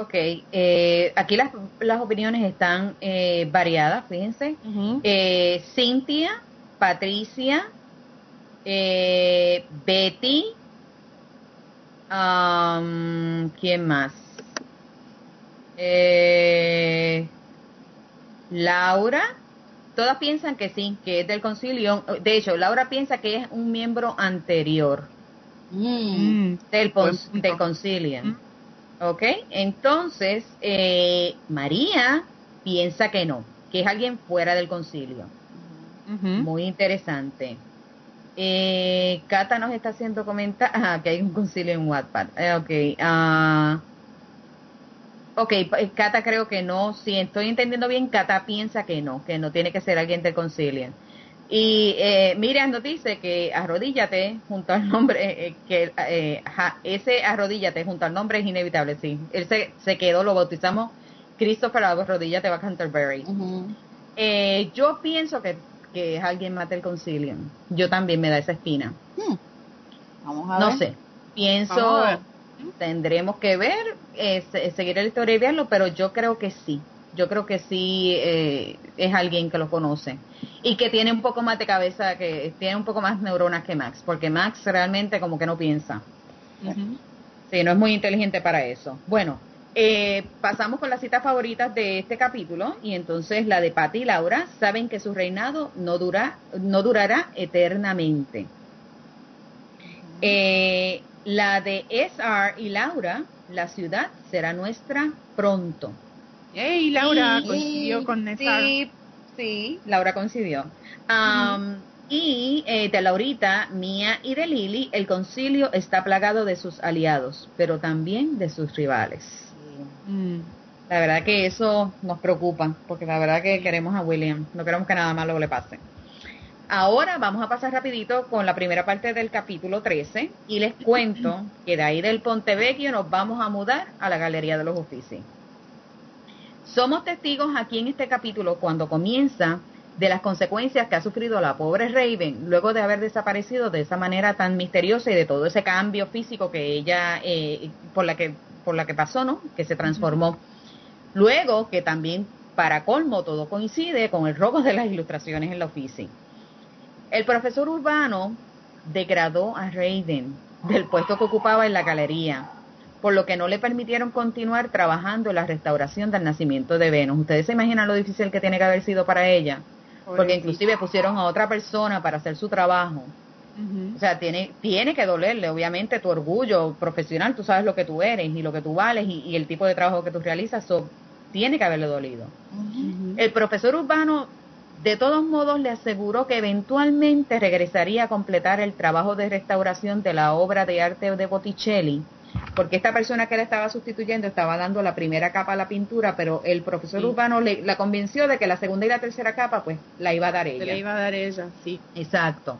Ok, eh, aquí las, las opiniones están eh, variadas, fíjense. eh, Cintia, Patricia, eh, Betty, um, ¿quién más? Eh, Laura, todas piensan que sí, que es del concilio. De hecho, Laura piensa que es un miembro anterior mm. del, del concilio. Mm. ¿Ok? Entonces, eh, María piensa que no, que es alguien fuera del concilio. Muy interesante. Eh, Cata nos está haciendo comentar ah, que hay un concilio en Wattpad. Eh, ok. Uh, ok, Cata creo que no. Si estoy entendiendo bien, Cata piensa que no, que no tiene que ser alguien del concilio. Y eh, Miriam nos dice que arrodíllate junto al nombre, eh, eh, que eh, ese arrodíllate junto al nombre es inevitable, sí. Él se, se quedó, lo bautizamos Christopher arrodíllate va a Canterbury. Eh, yo pienso que, que es alguien mate el concilio. Yo también me da esa espina. Hmm. Vamos a ver. No sé. Pienso, tendremos que ver, eh, seguir el historia y verlo, pero yo creo que sí. Yo creo que sí eh, es alguien que lo conoce y que tiene un poco más de cabeza, que tiene un poco más neuronas que Max, porque Max realmente como que no piensa. Sí, no es muy inteligente para eso. Bueno, eh, pasamos con las citas favoritas de este capítulo y entonces la de Patty y Laura saben que su reinado no dura no durará eternamente. Eh, la de SR y Laura, la ciudad será nuestra pronto. ¡Ey, Laura coincidió con SR! Sí, sí, Laura coincidió. Y eh, de Laurita, Mía y de Lili, el concilio está plagado de sus aliados, pero también de sus rivales. Mm. La verdad que eso nos preocupa, porque la verdad que queremos a William, no queremos que nada malo le pase. Ahora vamos a pasar rapidito con la primera parte del capítulo 13 y les cuento que de ahí del Ponte Vecchio nos vamos a mudar a la Galería de los Oficios. Somos testigos aquí en este capítulo cuando comienza de las consecuencias que ha sufrido la pobre Raven luego de haber desaparecido de esa manera tan misteriosa y de todo ese cambio físico que ella eh, por la que por la que pasó, ¿no? Que se transformó. Luego que también para colmo todo coincide con el robo de las ilustraciones en la oficina. El profesor Urbano degradó a Raven del puesto que ocupaba en la galería, por lo que no le permitieron continuar trabajando en la restauración del nacimiento de Venus. Ustedes se imaginan lo difícil que tiene que haber sido para ella porque inclusive pusieron a otra persona para hacer su trabajo. O sea, tiene, tiene que dolerle, obviamente, tu orgullo profesional, tú sabes lo que tú eres y lo que tú vales y, el tipo de trabajo que tú realizas, tiene que haberle dolido. El profesor Urbano, de todos modos, le aseguró que eventualmente regresaría a completar el trabajo de restauración de la obra de arte de Botticelli, porque esta persona que le estaba sustituyendo estaba dando la primera capa a la pintura, pero el profesor Urbano le, la convenció de que la segunda y la tercera capa, pues, la iba a dar ella. la iba a dar ella, sí. Exacto.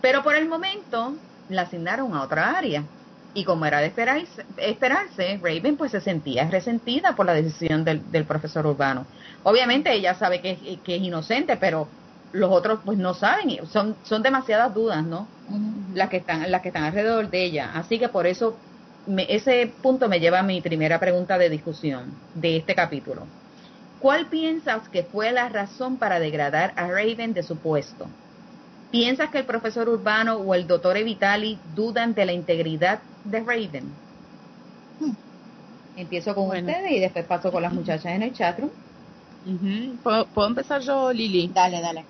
Pero por el momento la asignaron a otra área. Y como era de esperarse, esperarse, Raven pues se sentía resentida por la decisión del, profesor Urbano. Obviamente ella sabe que, es inocente, pero los otros pues no saben, son, son demasiadas dudas, ¿no? Las que están, las que están alrededor de ella. Así que por eso ese punto me lleva a mi primera pregunta de discusión de este capítulo. ¿Cuál piensas que fue la razón para degradar a Raven de su puesto? ¿Piensas que el profesor Urbano o el doctor Evitali dudan de la integridad de Raven? Hmm. Empiezo con ustedes y después paso con las muchachas en el chatroom. ¿Puedo, empezar yo, Lili? Dale, dale.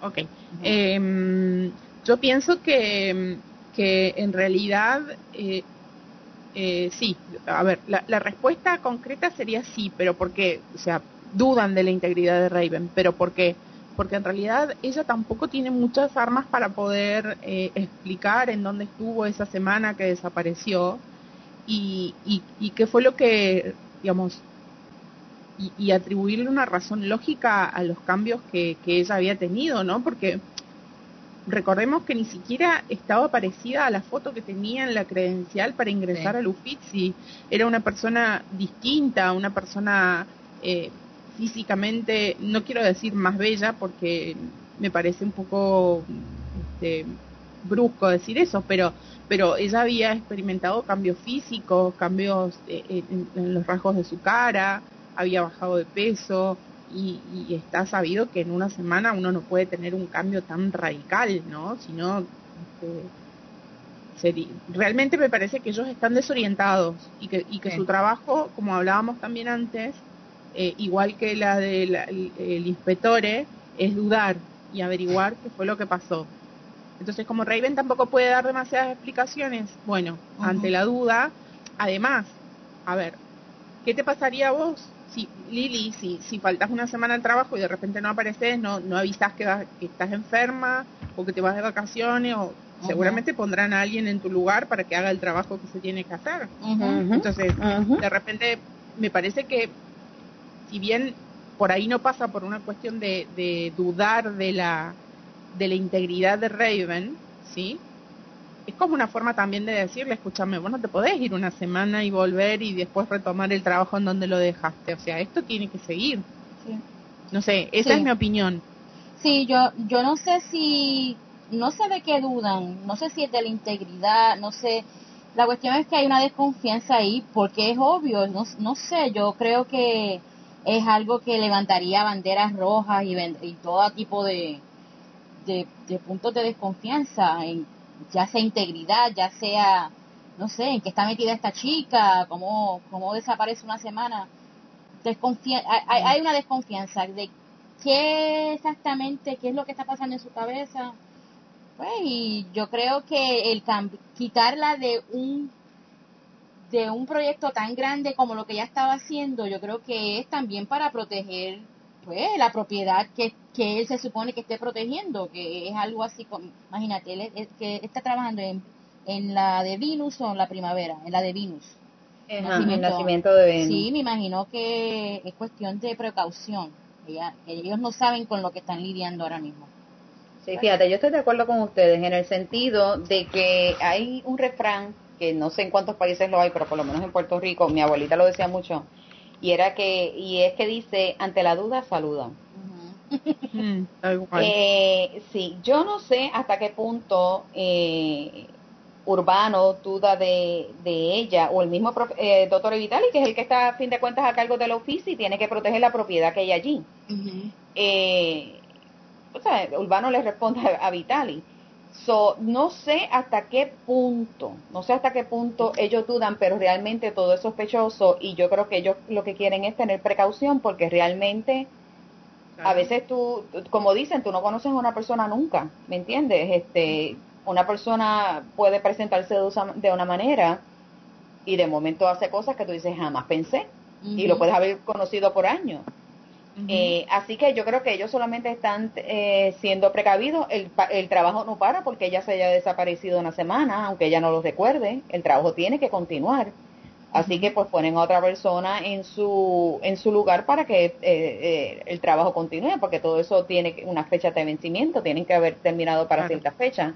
Ok. Em, yo pienso que, que en realidad eh, eh, sí, a ver, la, la, respuesta concreta sería sí, pero porque, o sea, dudan de la integridad de Raven, pero porque porque en realidad ella tampoco tiene muchas armas para poder eh, explicar en dónde estuvo esa semana que desapareció y, y, qué fue lo que, digamos, y, atribuirle una razón lógica a los cambios que, que ella había tenido, ¿no? Porque recordemos que ni siquiera estaba parecida a la foto que tenía en la credencial para ingresar al Uffizi. Era una persona distinta, una persona eh, físicamente, no quiero decir más bella porque me parece un poco este, brusco decir eso, pero, pero ella había experimentado cambios físicos, cambios eh, en, los rasgos de su cara, había bajado de peso y, está sabido que en una semana uno no puede tener un cambio tan radical, ¿no? Sino este, realmente me parece que ellos están desorientados y que, y que su trabajo, como hablábamos también antes, eh, igual que la del el inspectore, es dudar y averiguar qué fue lo que pasó. Entonces, como Raven tampoco puede dar demasiadas explicaciones, bueno, ante la duda, además, a ver, ¿qué te pasaría a vos Lili, si, si faltas una semana al trabajo y de repente no apareces, no, no avisas que, que estás enferma o que te vas de vacaciones o seguramente pondrán a alguien en tu lugar para que haga el trabajo que se tiene que hacer. Entonces, de repente, me parece que si bien por ahí no pasa por una cuestión de, dudar de la, de la integridad de Raven, ¿sí? Es como una forma también de decirle, escúchame, vos no te podés ir una semana y volver y después retomar el trabajo en donde lo dejaste. O sea, esto tiene que seguir. No sé, esa es mi opinión. Sí, yo, yo no sé si, no sé de qué dudan, no sé si es de la integridad, no sé. La cuestión es que hay una desconfianza ahí, porque es obvio, no, no sé, yo creo que es algo que levantaría banderas rojas y, y todo tipo de, de, puntos de desconfianza, en, ya sea integridad, ya sea, no sé, en qué está metida esta chica, cómo, cómo desaparece una semana. Hay, hay una desconfianza de qué exactamente, qué es lo que está pasando en su cabeza. Pues, y yo creo que el quitarla de un de un proyecto tan grande como lo que ella estaba haciendo, yo creo que es también para proteger pues la propiedad que, que él se supone que esté protegiendo, que es algo así como, imagínate, él, que está trabajando en, en la de Venus o en la primavera, en la de Venus. el nacimiento de Venus. Sí, me imagino que es cuestión de precaución ellos no saben con lo que están lidiando ahora mismo. Sí, fíjate, yo estoy de acuerdo con ustedes en el sentido de que hay un refrán que no sé en cuántos países lo hay, pero por lo menos en Puerto Rico, mi abuelita lo decía mucho, y era que, y es que dice, ante la duda saludan. Mm, eh, sí, yo no sé hasta qué punto eh, Urbano duda de, de ella, o el mismo eh, doctor Evitali, que es el que está a fin de cuentas a cargo del oficio y tiene que proteger la propiedad que hay allí. eh, o sea, Urbano le responde a, Vitali. So, no sé hasta qué punto, no sé hasta qué punto ellos dudan, pero realmente todo es sospechoso y yo creo que ellos lo que quieren es tener precaución porque realmente a veces tú, como dicen, tú no conoces a una persona nunca, ¿me entiendes? Este, una persona puede presentarse de una manera y de momento hace cosas que tú dices jamás pensé y lo puedes haber conocido por años. Eh, así que yo creo que ellos solamente están eh, siendo precavidos. El, el, trabajo no para porque ella se haya desaparecido una semana, aunque ella no lo recuerde. El trabajo tiene que continuar. Así que pues ponen a otra persona en su en su lugar para que eh, el trabajo continúe, porque todo eso tiene una fecha de vencimiento, tienen que haber terminado para cierta fecha.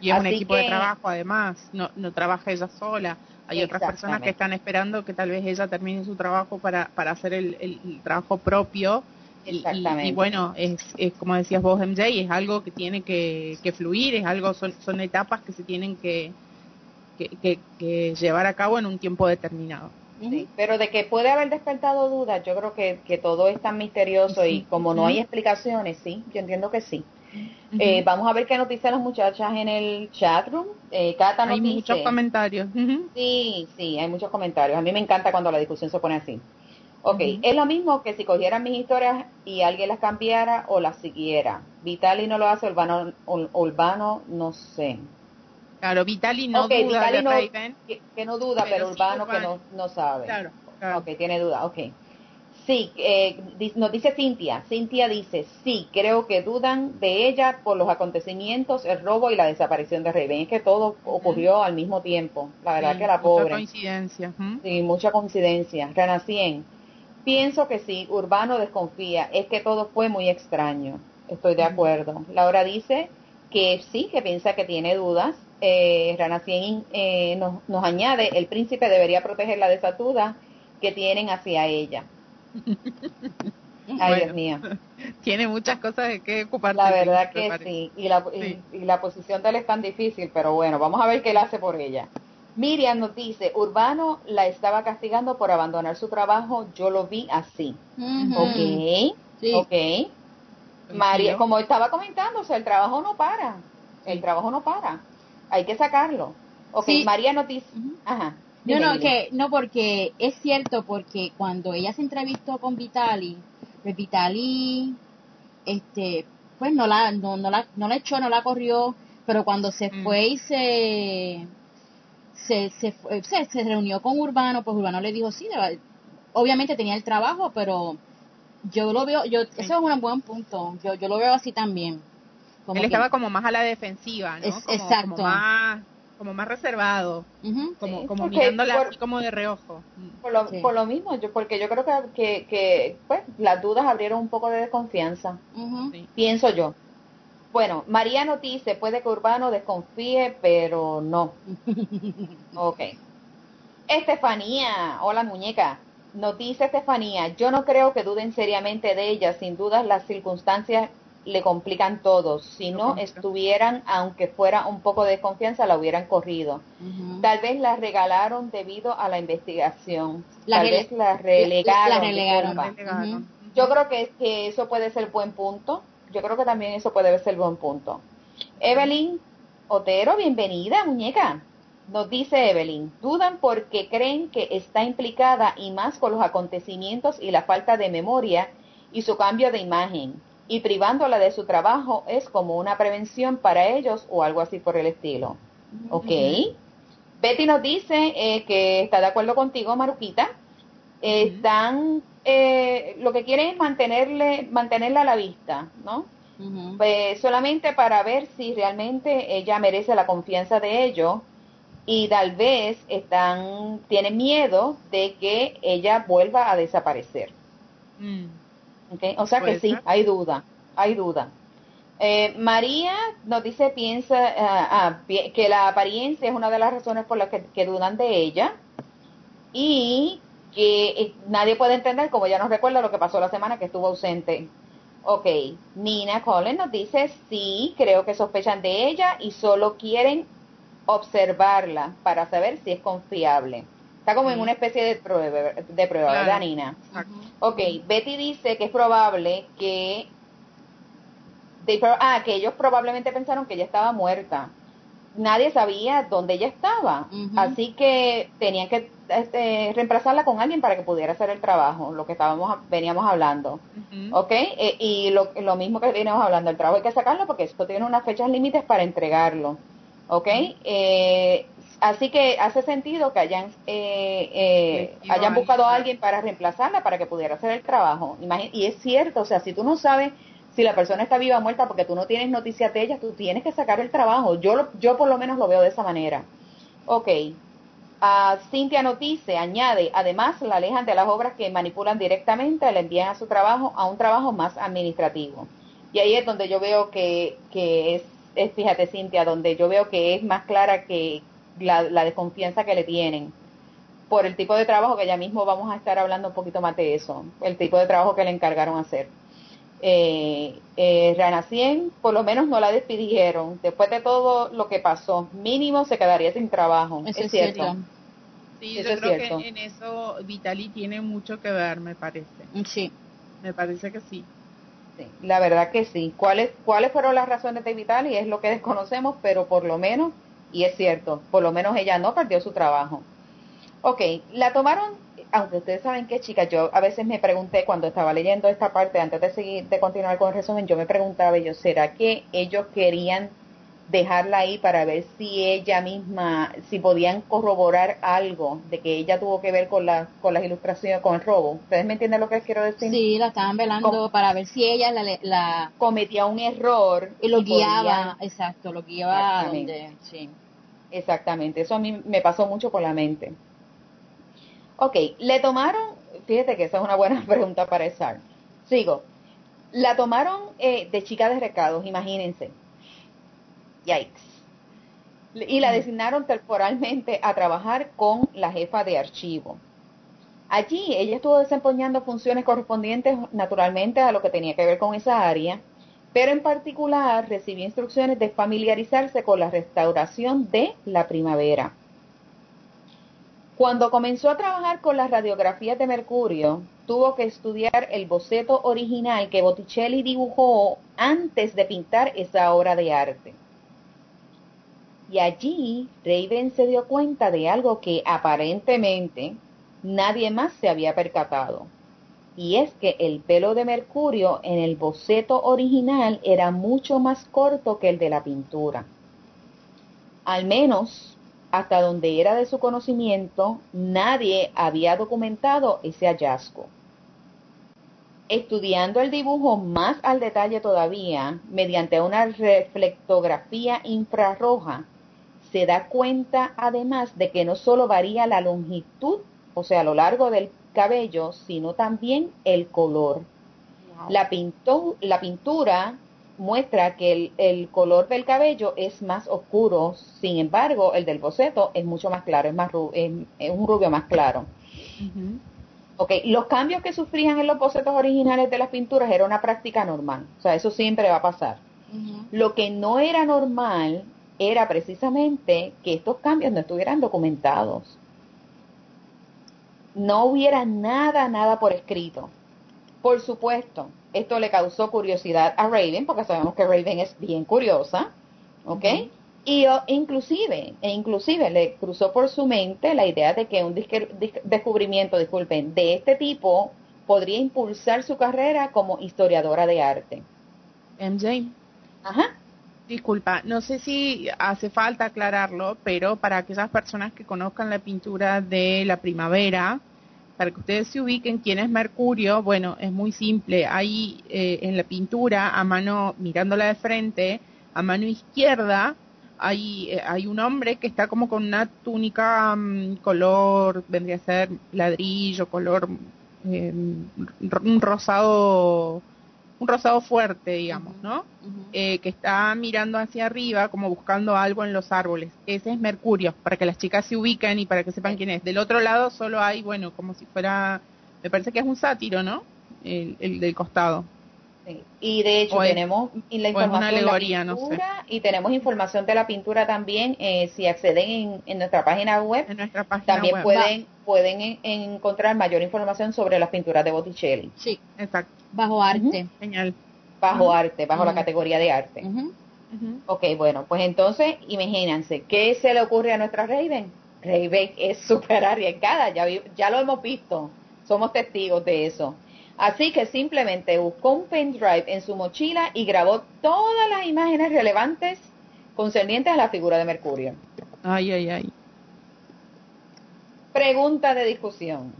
Y es un equipo de trabajo además, no, no trabaja ella sola. Hay otras personas que están esperando que tal vez ella termine su trabajo para, para hacer el, el, trabajo propio. Y, y, bueno, es, es, como decías vos, MJ, es algo que tiene que, que fluir, es algo, son, son etapas que se tienen que, que, que, llevar a cabo en un tiempo determinado. Sí, pero de que puede haber despertado dudas, yo creo que, que todo es tan misterioso y como no hay explicaciones, sí, yo entiendo que sí. Eh, vamos a ver qué nos dicen las muchachas en el chat room. Eh, Cata hay muchos comentarios. Sí, sí, hay muchos comentarios. A mí me encanta cuando la discusión se pone así. Ok, es lo mismo que si cogieran mis historias y alguien las cambiara o las siguiera. Vitali no lo hace, Urbano, Urbano no sé. Claro, Vitali no duda de no, Que, no duda, pero, Urbano, que no, no sabe. Claro, claro. Ok, tiene duda, ok. Sí, eh, nos dice Cintia. Cintia dice, sí, creo que dudan de ella por los acontecimientos, el robo y la desaparición de Raven. Es que todo ocurrió al mismo tiempo. La verdad que la pobre. Mucha coincidencia. Sí, mucha coincidencia. Renacien. Pienso que sí, Urbano desconfía. Es que todo fue muy extraño. Estoy de acuerdo. Laura dice que sí, que piensa que tiene dudas. Eh, Renacien eh, nos, nos añade, el príncipe debería protegerla de esa duda que tienen hacia ella. Ay, Dios mío. Tiene muchas cosas de que ocupar. La verdad que sí. Y la, Y, la posición de él es tan difícil, pero bueno, vamos a ver qué él hace por ella. Miriam nos dice, Urbano la estaba castigando por abandonar su trabajo, yo lo vi así. Ok, ok. María, como estaba comentando, o sea, el trabajo no para, el trabajo no para, hay que sacarlo. Ok, María nos dice, ajá. No, no, que, no, porque es cierto, porque cuando ella se entrevistó con Vitali, pues Vitali, este, pues no la, no, no la, no la echó, no la corrió, pero cuando se mm. fue y se, se, se, se, reunió con Urbano, pues Urbano le dijo, sí, obviamente tenía el trabajo, pero yo lo veo, yo, eso es un buen punto, yo, yo lo veo así también. Él estaba como más a la defensiva, ¿no? exacto. Como más como más reservado, como, como mirándola como de reojo. Por lo, por lo mismo, yo porque yo creo que, que, pues, las dudas abrieron un poco de desconfianza, pienso yo. Bueno, María nos dice, puede que Urbano desconfíe, pero no. (laughs) ok. Estefanía, hola muñeca. nos dice Estefanía, yo no creo que duden seriamente de ella, sin duda las circunstancias le complican todo. Si no estuvieran, aunque fuera un poco de desconfianza, la hubieran corrido. Tal vez la regalaron debido a la investigación. Tal vez la relegaron. Yo creo que, que eso puede ser buen punto. Yo creo que también eso puede ser buen punto. Evelyn Otero, bienvenida, muñeca. Nos dice Evelyn, dudan porque creen que está implicada y más con los acontecimientos y la falta de memoria y su cambio de imagen. Y privándola de su trabajo es como una prevención para ellos o algo así por el estilo. Ok. Betty nos dice eh, que está de acuerdo contigo, Maruquita. Están, eh, lo que quieren es mantenerle, mantenerla a la vista, ¿no? pues solamente para ver si realmente ella merece la confianza de ellos y tal vez están tienen miedo de que ella vuelva a desaparecer. Mm. O sea que sí, hay duda, hay duda. Eh, María nos dice, piensa ah, ah, que la apariencia es una de las razones por las que, dudan de ella y que eh, nadie puede entender, como ya nos recuerda lo que pasó la semana que estuvo ausente. Ok, Nina Collins nos dice, sí, creo que sospechan de ella y solo quieren observarla para saber si es confiable. Está como en una especie de prueba, de prueba ¿verdad, Nina? Ok, Betty dice que es probable que... ah, que ellos probablemente pensaron que ella estaba muerta. Nadie sabía dónde ella estaba. Así que tenían que este, reemplazarla con alguien para que pudiera hacer el trabajo, lo que estábamos veníamos hablando. ¿Ok? Eh, y lo, lo mismo que veníamos hablando, el trabajo hay que sacarlo porque esto tiene unas fechas límites para entregarlo. ¿ok? Eh, así que hace sentido que hayan, eh, eh, hayan buscado a alguien para reemplazarla, para que pudiera hacer el trabajo. y es cierto, o sea, si tú no sabes si la persona está viva o muerta porque tú no tienes noticias de ella, tú tienes que sacar el trabajo. Yo, yo por lo menos lo veo de esa manera. Ok. Uh, Cintia nos dice, añade, además la alejan de las obras que manipulan directamente, le envían a su trabajo, a un trabajo más administrativo. Y ahí es donde yo veo que, que es es, fíjate Cintia, donde yo veo que es más clara que la, desconfianza que le tienen por el tipo de trabajo que ya mismo vamos a estar hablando un poquito más de eso, el tipo de trabajo que le encargaron hacer. Eh, eh, Rana 100 por lo menos no la despidieron. Después de todo lo que pasó, mínimo se quedaría sin trabajo. es, cierto. Sí, yo creo que en eso Vitali tiene mucho que ver, me parece. Sí. Me parece que sí la verdad que sí. ¿Cuáles, ¿Cuáles fueron las razones de Vitali? Es lo que desconocemos, pero por lo menos, y es cierto, por lo menos ella no perdió su trabajo. Ok, la tomaron, aunque ustedes saben que chicas, yo a veces me pregunté cuando estaba leyendo esta parte, antes de seguir, de continuar con el resumen, yo me preguntaba, yo, ¿será que ellos querían dejarla ahí para ver si ella misma, si podían corroborar algo de que ella tuvo que ver con, la, con las ilustraciones, con el robo. ¿Ustedes me entienden lo que quiero decir? Sí, la estaban velando para ver si ella la, la, cometía un error. Y lo guiaba, exacto, lo guiaba a donde, sí. Exactamente, eso a mí me pasó mucho por la mente. Ok, le tomaron, fíjate que esa es una buena (laughs) pregunta para esa. Sigo. La tomaron eh, de chica de recados, imagínense Yikes. Y la designaron temporalmente a trabajar con la jefa de archivo. Allí ella estuvo desempeñando funciones correspondientes naturalmente a lo que tenía que ver con esa área, pero en particular recibió instrucciones de familiarizarse con la restauración de la primavera. Cuando comenzó a trabajar con las radiografías de Mercurio, tuvo que estudiar el boceto original que Botticelli dibujó antes de pintar esa obra de arte. Y allí Raven se dio cuenta de algo que aparentemente nadie más se había percatado. Y es que el pelo de Mercurio en el boceto original era mucho más corto que el de la pintura. Al menos, hasta donde era de su conocimiento, nadie había documentado ese hallazgo. Estudiando el dibujo más al detalle todavía, mediante una reflectografía infrarroja, se da cuenta además de que no solo varía la longitud, o sea, a lo largo del cabello, sino también el color. La, la pintura muestra que el, color del cabello es más oscuro, sin embargo, el del boceto es mucho más claro, es, más es, un rubio más claro. Ok, los cambios que sufrían en los bocetos originales de las pinturas era una práctica normal, o sea, eso siempre va a pasar. Lo que no era normal era precisamente que estos cambios no estuvieran documentados. No hubiera nada, nada por escrito. Por supuesto, esto le causó curiosidad a Raven, porque sabemos que Raven es bien curiosa, ¿ok? Y inclusive, e inclusive le cruzó por su mente la idea de que un descubrimiento, disculpen, de este tipo podría impulsar su carrera como historiadora de arte. MJ. Ajá. Disculpa, no sé si hace falta aclararlo, pero para aquellas personas que conozcan la pintura de la primavera, para que ustedes se ubiquen quién es Mercurio, bueno, es muy simple. Hay eh, en la pintura, a mano, mirándola de frente, a mano izquierda, hay, eh, hay un hombre que está como con una túnica mm, color, vendría a ser ladrillo, color, eh, un rosado un rosado fuerte, digamos, ¿no? Eh, que está mirando hacia arriba, como buscando algo en los árboles. Ese es Mercurio, para que las chicas se ubiquen y para que sepan quién es. Del otro lado solo hay, bueno, como si fuera, me parece que es un sátiro, ¿no? el del costado. Y de hecho tenemos la información de la pintura y tenemos información de la pintura también. Eh, si acceden en, nuestra página web, también pueden pueden encontrar mayor información sobre las pinturas de Botticelli. Sí, exacto. Bajo arte. Bajo arte, bajo la categoría de arte. Ok, bueno, pues entonces imagínense, ¿qué se le ocurre a nuestra Raven? Raven es súper arriesgada, ya, ya lo hemos visto, somos testigos de eso. Así que simplemente buscó un pendrive en su mochila y grabó todas las imágenes relevantes concernientes a la figura de Mercurio. Ay, ay, ay. Pregunta de discusión.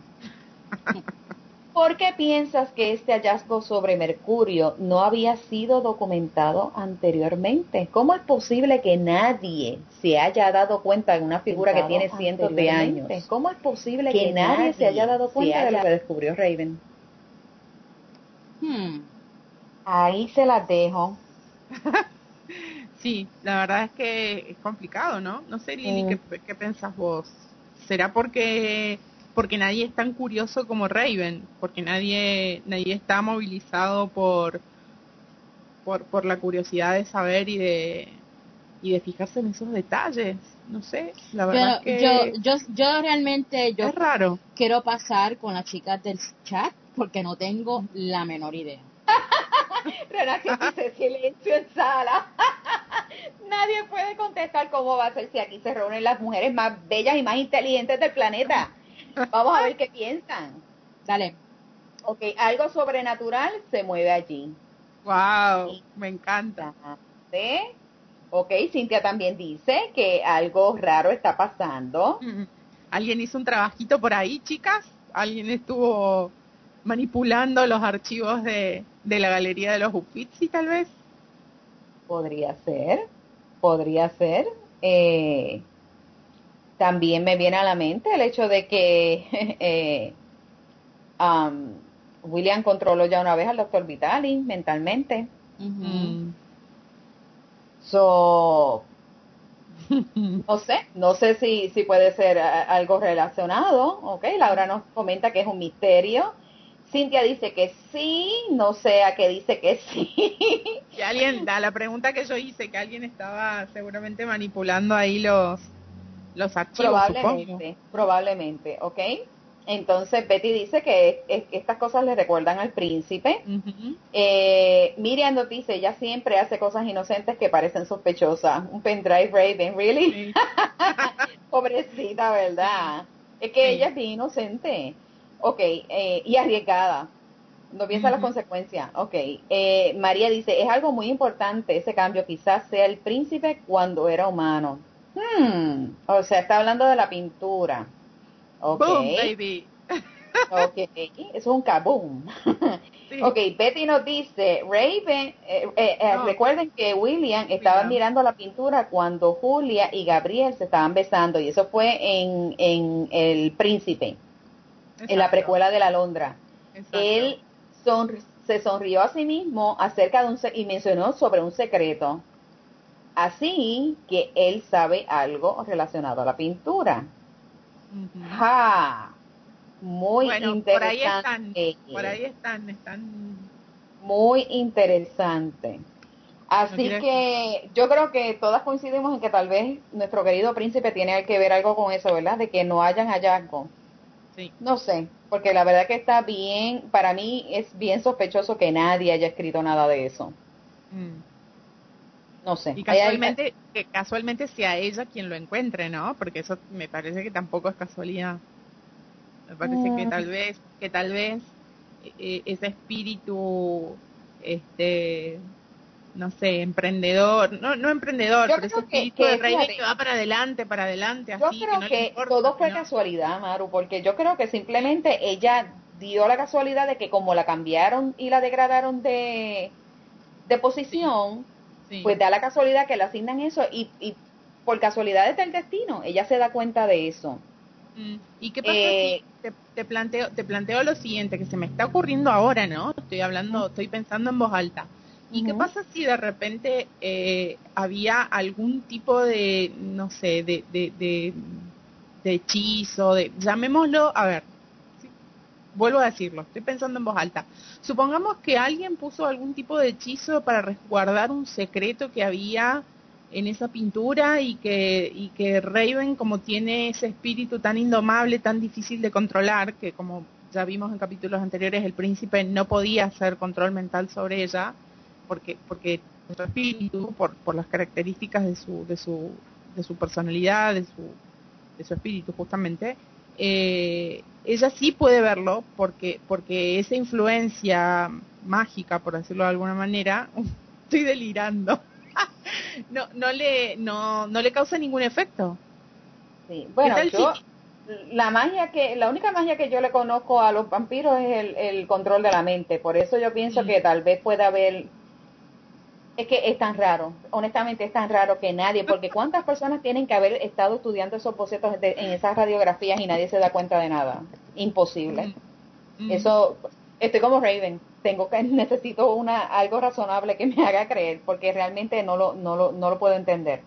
¿Por qué piensas que este hallazgo sobre Mercurio no había sido documentado anteriormente? ¿Cómo es posible que nadie se haya dado cuenta de una figura que tiene cientos de años? ¿Cómo es posible que, nadie, se haya dado cuenta de lo que descubrió Raven? Hmm. Ahí se las dejo. (laughs) sí, la verdad es que es complicado, ¿no? No sé, Lili, ¿qué, ¿qué pensás vos? ¿Será porque porque nadie es tan curioso como Raven? Porque nadie nadie está movilizado por por, por la curiosidad de saber y de y de fijarse en esos detalles. No sé, la verdad que yo, yo, yo realmente yo es raro. quiero pasar con las chicas del chat porque no tengo la menor idea. Renata dice silencio en sala. (laughs) Nadie puede contestar cómo va a ser si aquí se reúnen las mujeres más bellas y más inteligentes del planeta. Vamos a ver qué piensan. Dale. Ok, algo sobrenatural se mueve allí. Wow, me encanta. ¿Sí? Ok, Cintia también dice que algo raro está pasando. ¿Alguien hizo un trabajito por ahí, chicas? ¿Alguien estuvo manipulando los archivos de, de la galería de los Uffizi, tal vez. Podría ser, podría ser. Eh, también me viene a la mente el hecho de que (laughs) eh, um, William controló ya una vez al doctor Vitali mentalmente. So, no sé, no sé si, si puede ser algo relacionado, ok, Laura nos comenta que es un misterio, Cintia dice que sí, no sé a qué dice que sí. Que alguien, da la pregunta que yo hice, que alguien estaba seguramente manipulando ahí los, los archivos. Probablemente, probablemente, ¿ok? Entonces Betty dice que estas cosas le recuerdan al príncipe. eh, Miriam nos dice, ella siempre hace cosas inocentes que parecen sospechosas. Un pendrive Raven, ¿really? (laughs) Pobrecita, ¿verdad? Es que ella es bien inocente. Ok, eh, y arriesgada. No piensa las consecuencias. Ok. Eh, María dice, es algo muy importante ese cambio. Quizás sea el príncipe cuando era humano. Hmm. O sea, está hablando de la pintura. Ok. Boom, baby. ok, eso es un kaboom. Ok, Betty nos dice, Raven, eh, eh, recuerden que William estaba mirando la pintura cuando Julia y Gabriel se estaban besando y eso fue en, en El Príncipe en la precuela de la Londra. Él se sonrió a sí mismo acerca de un y mencionó sobre un secreto. Así que él sabe algo relacionado a la pintura. muy interesante. Por ahí están, por ahí están, están muy interesante. Así que yo creo que todas coincidimos en que tal vez nuestro querido príncipe tiene que ver algo con eso, ¿verdad? De que no hayan hallazgo. Sí. No sé, porque la verdad que está bien, para mí es bien sospechoso que nadie haya escrito nada de eso. Mm. No sé. Y casualmente, que casualmente sea ella quien lo encuentre, ¿no? Porque eso me parece que tampoco es casualidad. Me parece que mm. tal vez, que tal vez e, ese espíritu, este, no sé, emprendedor, no, no emprendedor, pero ese espíritu de rey que va para adelante, para adelante, así. Yo creo que, todo fue casualidad, Maru, porque yo creo que simplemente ella dio la casualidad de que como la cambiaron y la degradaron de, de posición, pues da la casualidad que le asignan eso y, y por casualidades del destino, ella se da cuenta de eso. Mm. ¿Y qué pasa eh, te, planteo, te planteo lo siguiente, que se me está ocurriendo ahora, ¿no? Estoy hablando, estoy pensando en voz alta. ¿Y qué pasa si de repente eh, había algún tipo de, no sé, de, de, de, de hechizo, de, llamémoslo, a ver, vuelvo a decirlo, estoy pensando en voz alta. Supongamos que alguien puso algún tipo de hechizo para resguardar un secreto que había en esa pintura y que, y que Raven como tiene ese espíritu tan indomable, tan difícil de controlar, que como ya vimos en capítulos anteriores, el príncipe no podía hacer control mental sobre ella, porque, porque su espíritu, por, por las características de su, de su, de su personalidad, de su, de su espíritu justamente, eh, ella sí puede verlo porque, porque esa influencia mágica, por decirlo de alguna manera, (laughs) estoy delirando. (laughs) No, no le, no, no le causa ningún efecto. Sí, bueno, yo, la magia que, la única magia que yo le conozco a los vampiros es el, el control de la mente, por eso yo pienso que tal vez pueda haber, es que es tan raro, honestamente es tan raro que nadie, porque cuántas personas tienen que haber estado estudiando esos bocetos en esas radiografías y nadie se da cuenta de nada, imposible. Eso, estoy como Raven tengo que (laughs) necesito una algo razonable que me haga creer porque realmente no lo no lo, no lo puedo entender.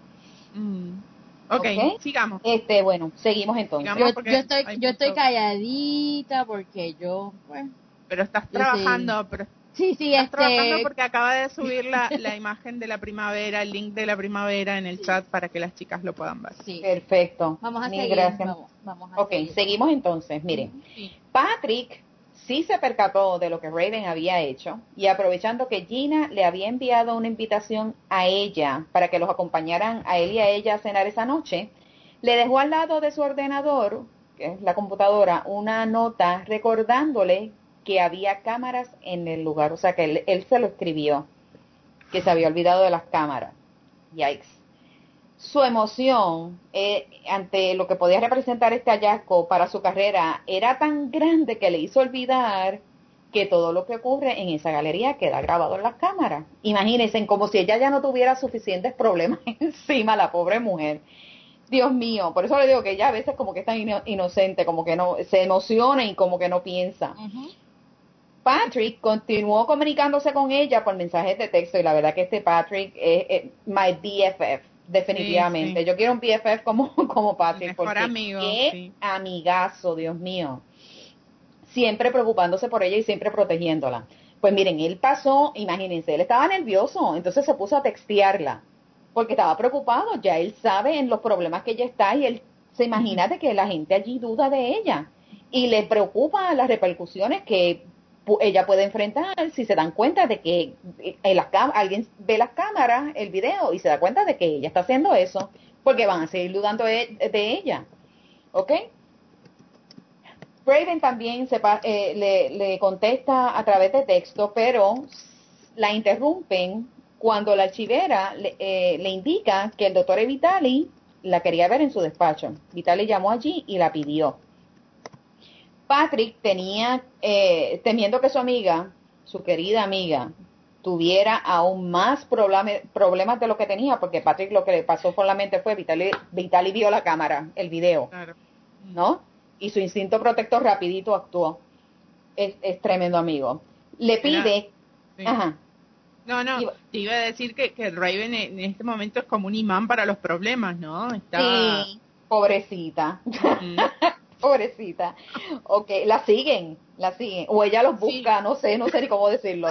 Mm. okay, sigamos. Este bueno seguimos entonces. Yo, estoy yo estoy calladita porque yo bueno, pero estás trabajando pero sí sí estás trabajando porque acaba de subir la, (laughs) la imagen de la primavera el link de la primavera en el chat para que las chicas lo puedan ver. Sí. Perfecto. Vamos a seguir gracias. vamos, a okay seguimos entonces. Miren Patrick sí se percató de lo que Raven había hecho y aprovechando que Gina le había enviado una invitación a ella para que los acompañaran a él y a ella a cenar esa noche, le dejó al lado de su ordenador, que es la computadora, una nota recordándole que había cámaras en el lugar, o sea que él, se lo escribió, que se había olvidado de las cámaras. Yikes su emoción eh, ante lo que podía representar este hallazgo para su carrera era tan grande que le hizo olvidar que todo lo que ocurre en esa galería queda grabado en las cámaras. Imagínense, como si ella ya no tuviera suficientes problemas (laughs) encima, la pobre mujer. Dios mío, por eso le digo que ella a veces como que es tan inocente, como que no, se emociona y como que no piensa. Patrick continuó comunicándose con ella por mensajes de texto y la verdad que este Patrick es my BFF definitivamente. Yo quiero un BFF como, como Patrick, porque amigo, qué amigazo, Dios mío. Siempre preocupándose por ella y siempre protegiéndola. Pues miren, él pasó, imagínense, él estaba nervioso, entonces se puso a textearla, porque estaba preocupado, ya él sabe en los problemas que ella está y él se imagina de que la gente allí duda de ella y le preocupa las repercusiones que ella puede enfrentar si se dan cuenta de que en eh, alguien ve las cámaras, el video, y se da cuenta de que ella está haciendo eso, porque van a seguir dudando de, ella. ¿Ok? Raven también eh, le, le, contesta a través de texto, pero la interrumpen cuando la archivera le, eh, le indica que el doctor Vitali la quería ver en su despacho. Vitali llamó allí y la pidió. Patrick tenía, eh, temiendo que su amiga, su querida amiga, tuviera aún más problemas de lo que tenía, porque Patrick lo que le pasó solamente fue, Vitali, Vitali vio la cámara, el video, ¿no? Y su instinto protector rapidito actuó. Es, tremendo amigo. Le pide... Ajá. No, no, te iba a decir que, que Raven en este momento es como un imán para los problemas, ¿no? Está... Sí, pobrecita. Pobrecita. Ok, la siguen, la siguen. O ella los busca, no sé, no sé ni cómo decirlo.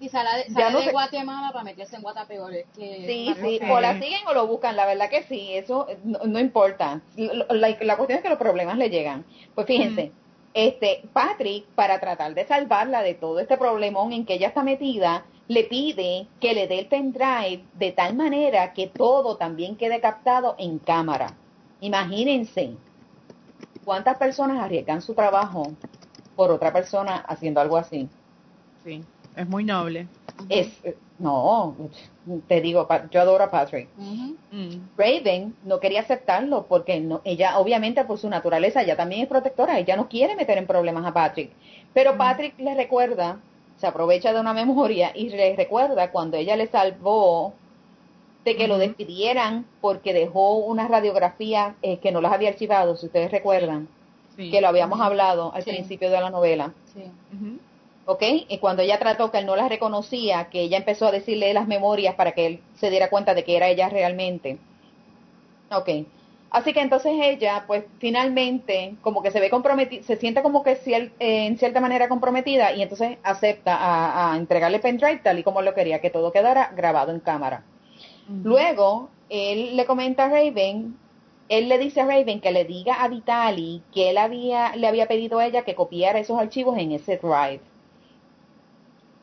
Y sale, de, Guatemala para meterse en Guatapeor. que sí, sí, o la siguen o lo buscan, la verdad que sí, eso no, importa. La, cuestión es que los problemas le llegan. Pues fíjense, este Patrick, para tratar de salvarla de todo este problemón en que ella está metida, le pide que le dé el pendrive de tal manera que todo también quede captado en cámara. Imagínense cuántas personas arriesgan su trabajo por otra persona haciendo algo así. Sí, es muy noble. Es, no, te digo, yo adoro a Patrick. Mm. Raven no quería aceptarlo porque no, ella, obviamente, por su naturaleza, ella también es protectora, ella no quiere meter en problemas a Patrick. Pero Patrick le recuerda se aprovecha de una memoria y le recuerda cuando ella le salvó de que lo despidieran porque dejó una radiografía eh, que no las había archivado, si ustedes recuerdan, que lo habíamos hablado al principio de la novela. Sí. ¿Ok? Y cuando ella trató que él no las reconocía, que ella empezó a decirle las memorias para que él se diera cuenta de que era ella realmente. Ok. Así que entonces ella, pues finalmente, como que se ve comprometida, se siente como que eh, en cierta manera comprometida y entonces acepta a, entregarle pendrive tal y como lo quería, que todo quedara grabado en cámara. Luego, él le comenta a Raven, él le dice a Raven que le diga a Vitali que él había, le había pedido a ella que copiara esos archivos en ese drive.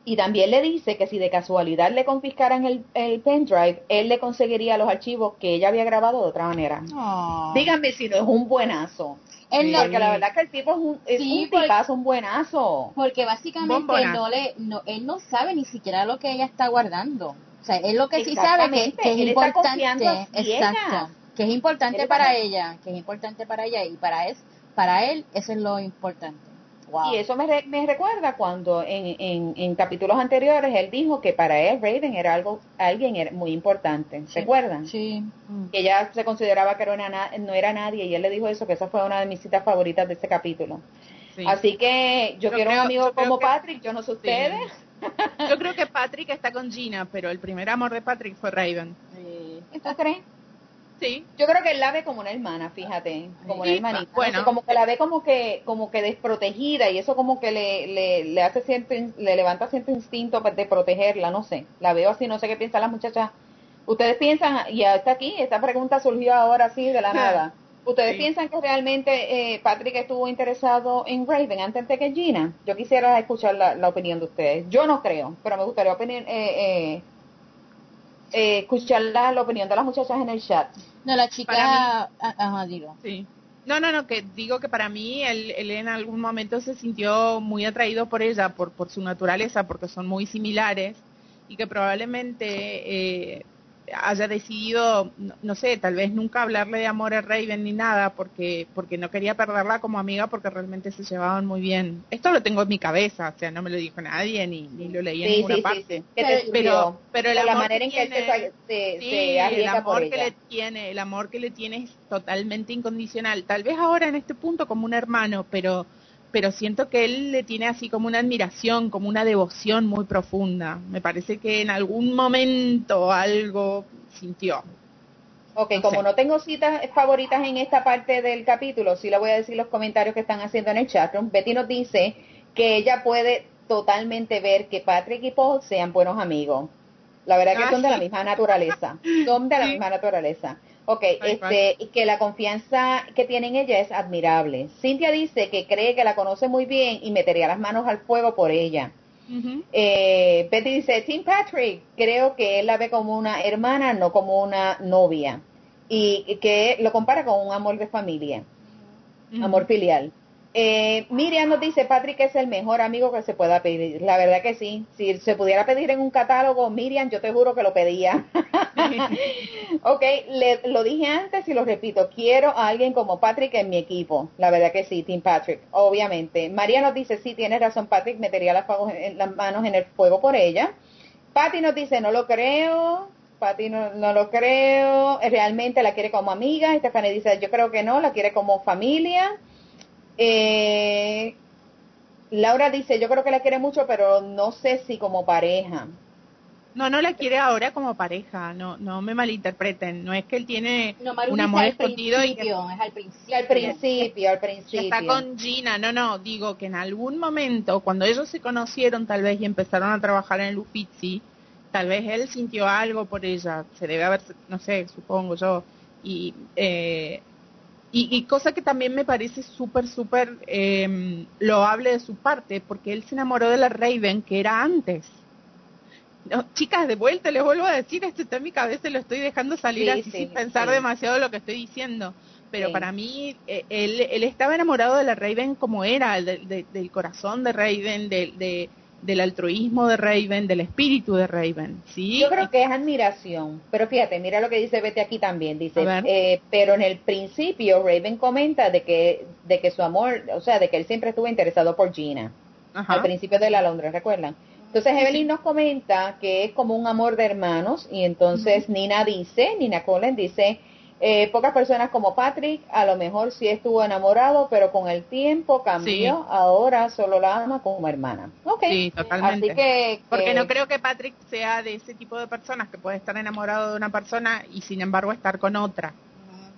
Y también le dice que si de casualidad le confiscaran el, el pendrive, él le conseguiría los archivos que ella había grabado de otra manera. Ah. Díganme si no es un buenazo. Él porque la verdad que el tipo es un, es un tipazo, un buenazo. Porque básicamente no le, no, él no sabe ni siquiera lo que ella está guardando. O sea, él lo que sí sabe que, que es importante. Exacto. Que es importante para ella, que es importante para ella y para, es, para él eso es lo importante. Y eso me, me recuerda cuando en, en, en, capítulos anteriores él dijo que para él Raven era algo alguien era muy importante. ¿Se acuerdan? Sí. Que ella se consideraba que no era nadie y él le dijo eso, que esa fue una de mis citas favoritas de ese capítulo. Así que yo, quiero un amigo como Patrick, yo no sé ustedes. (laughs) Yo creo que Patrick está con Gina, pero el primer amor de Patrick fue Raven. Sí. ¿Tú crees? Sí. Yo creo que él la ve como una hermana, fíjate, como una hermanita. Bueno, como que la ve como que como que desprotegida y eso como que le, le, le hace cierto, le levanta cierto instinto de protegerla, no sé. La veo así, no sé qué piensan las muchachas. Ustedes piensan, y hasta aquí, esta pregunta surgió ahora así de la nada. ¿Ustedes piensan que realmente eh, Patrick estuvo interesado en Raven antes de que Gina? Yo quisiera escuchar la, opinión de ustedes. Yo no creo, pero me gustaría opinión, eh, eh, eh, escuchar la, la opinión de las muchachas en el chat. No, la chica, ajá, digo. Sí. No, no, no, que digo que para mí él, él, en algún momento se sintió muy atraído por ella, por, por su naturaleza, porque son muy similares y que probablemente eh, haya decidido, no, sé, tal vez nunca hablarle de amor a Raven ni nada, porque, porque no quería perderla como amiga, porque realmente se llevaban muy bien. Esto lo tengo en mi cabeza, o sea, no me lo dijo nadie, ni, ni lo leí en ninguna parte. pero, pero el amor que el amor que le tiene, el amor que le tiene es totalmente incondicional. Tal vez ahora en este punto como un hermano, pero pero siento que él le tiene así como una admiración, como una devoción muy profunda. Me parece que en algún momento algo sintió. Ok, como no tengo citas favoritas en esta parte del capítulo, sí le voy a decir los comentarios que están haciendo en el chat. Betty nos dice que ella puede totalmente ver que Patrick y Paul sean buenos amigos. La verdad que son de la misma naturaleza. Son de la misma naturaleza. Ok, este, y que la confianza que tiene en ella es admirable. Cintia dice que cree que la conoce muy bien y metería las manos al fuego por ella. eh, Betty dice, Tim Patrick, creo que él la ve como una hermana, no como una novia. Y que lo compara con un amor de familia, amor filial. Eh, Miriam nos dice, Patrick es el mejor amigo que se pueda pedir. La verdad que sí. Si se pudiera pedir en un catálogo, Miriam, yo te juro que lo pedía. (laughs) ok, le, lo dije antes y lo repito. Quiero a alguien como Patrick en mi equipo. La verdad que sí, Team Patrick, obviamente. María nos dice, sí, tienes razón, Patrick, metería las, las manos en el fuego por ella. Patty nos dice, no lo creo. Patty no, no lo creo. Realmente la quiere como amiga. Stephanie dice, yo creo que no, la quiere como familia. Eh, Laura dice, yo creo que la quiere mucho, pero no sé si como pareja. No, no la quiere ahora como pareja, no no me malinterpreten, no es que él tiene un amor escondido y que es al principio, al principio, al principio. está con Gina, no, no, digo que en algún momento cuando ellos se conocieron tal vez y empezaron a trabajar en Lufizzi, tal vez él sintió algo por ella, se debe haber, no sé, supongo yo, y eh, y, cosa que también me parece súper, súper eh, loable de su parte, porque él se enamoró de la Raven que era antes. Chicas, de vuelta les vuelvo a decir, esto está en mi cabeza, lo estoy dejando salir así sin pensar demasiado lo que estoy diciendo. Pero para mí, eh, él, él, estaba enamorado de la Raven como era, del corazón de Raven, de, del altruismo de Raven, del espíritu de Raven. ¿sí? Yo creo que es admiración. Pero fíjate, mira lo que dice Vete aquí también. Dice, eh, pero en el principio Raven comenta de que, de que su amor, o sea, de que él siempre estuvo interesado por Gina. Al principio de la Londres, ¿recuerdan? Entonces Evelyn nos comenta que es como un amor de hermanos y entonces Nina dice, Nina Collen dice, eh, pocas personas como Patrick a lo mejor sí estuvo enamorado, pero con el tiempo cambió, ahora solo la ama como hermana. Ok, sí, totalmente. Así que, Porque no creo que Patrick sea de ese tipo de personas que puede estar enamorado de una persona y sin embargo estar con otra.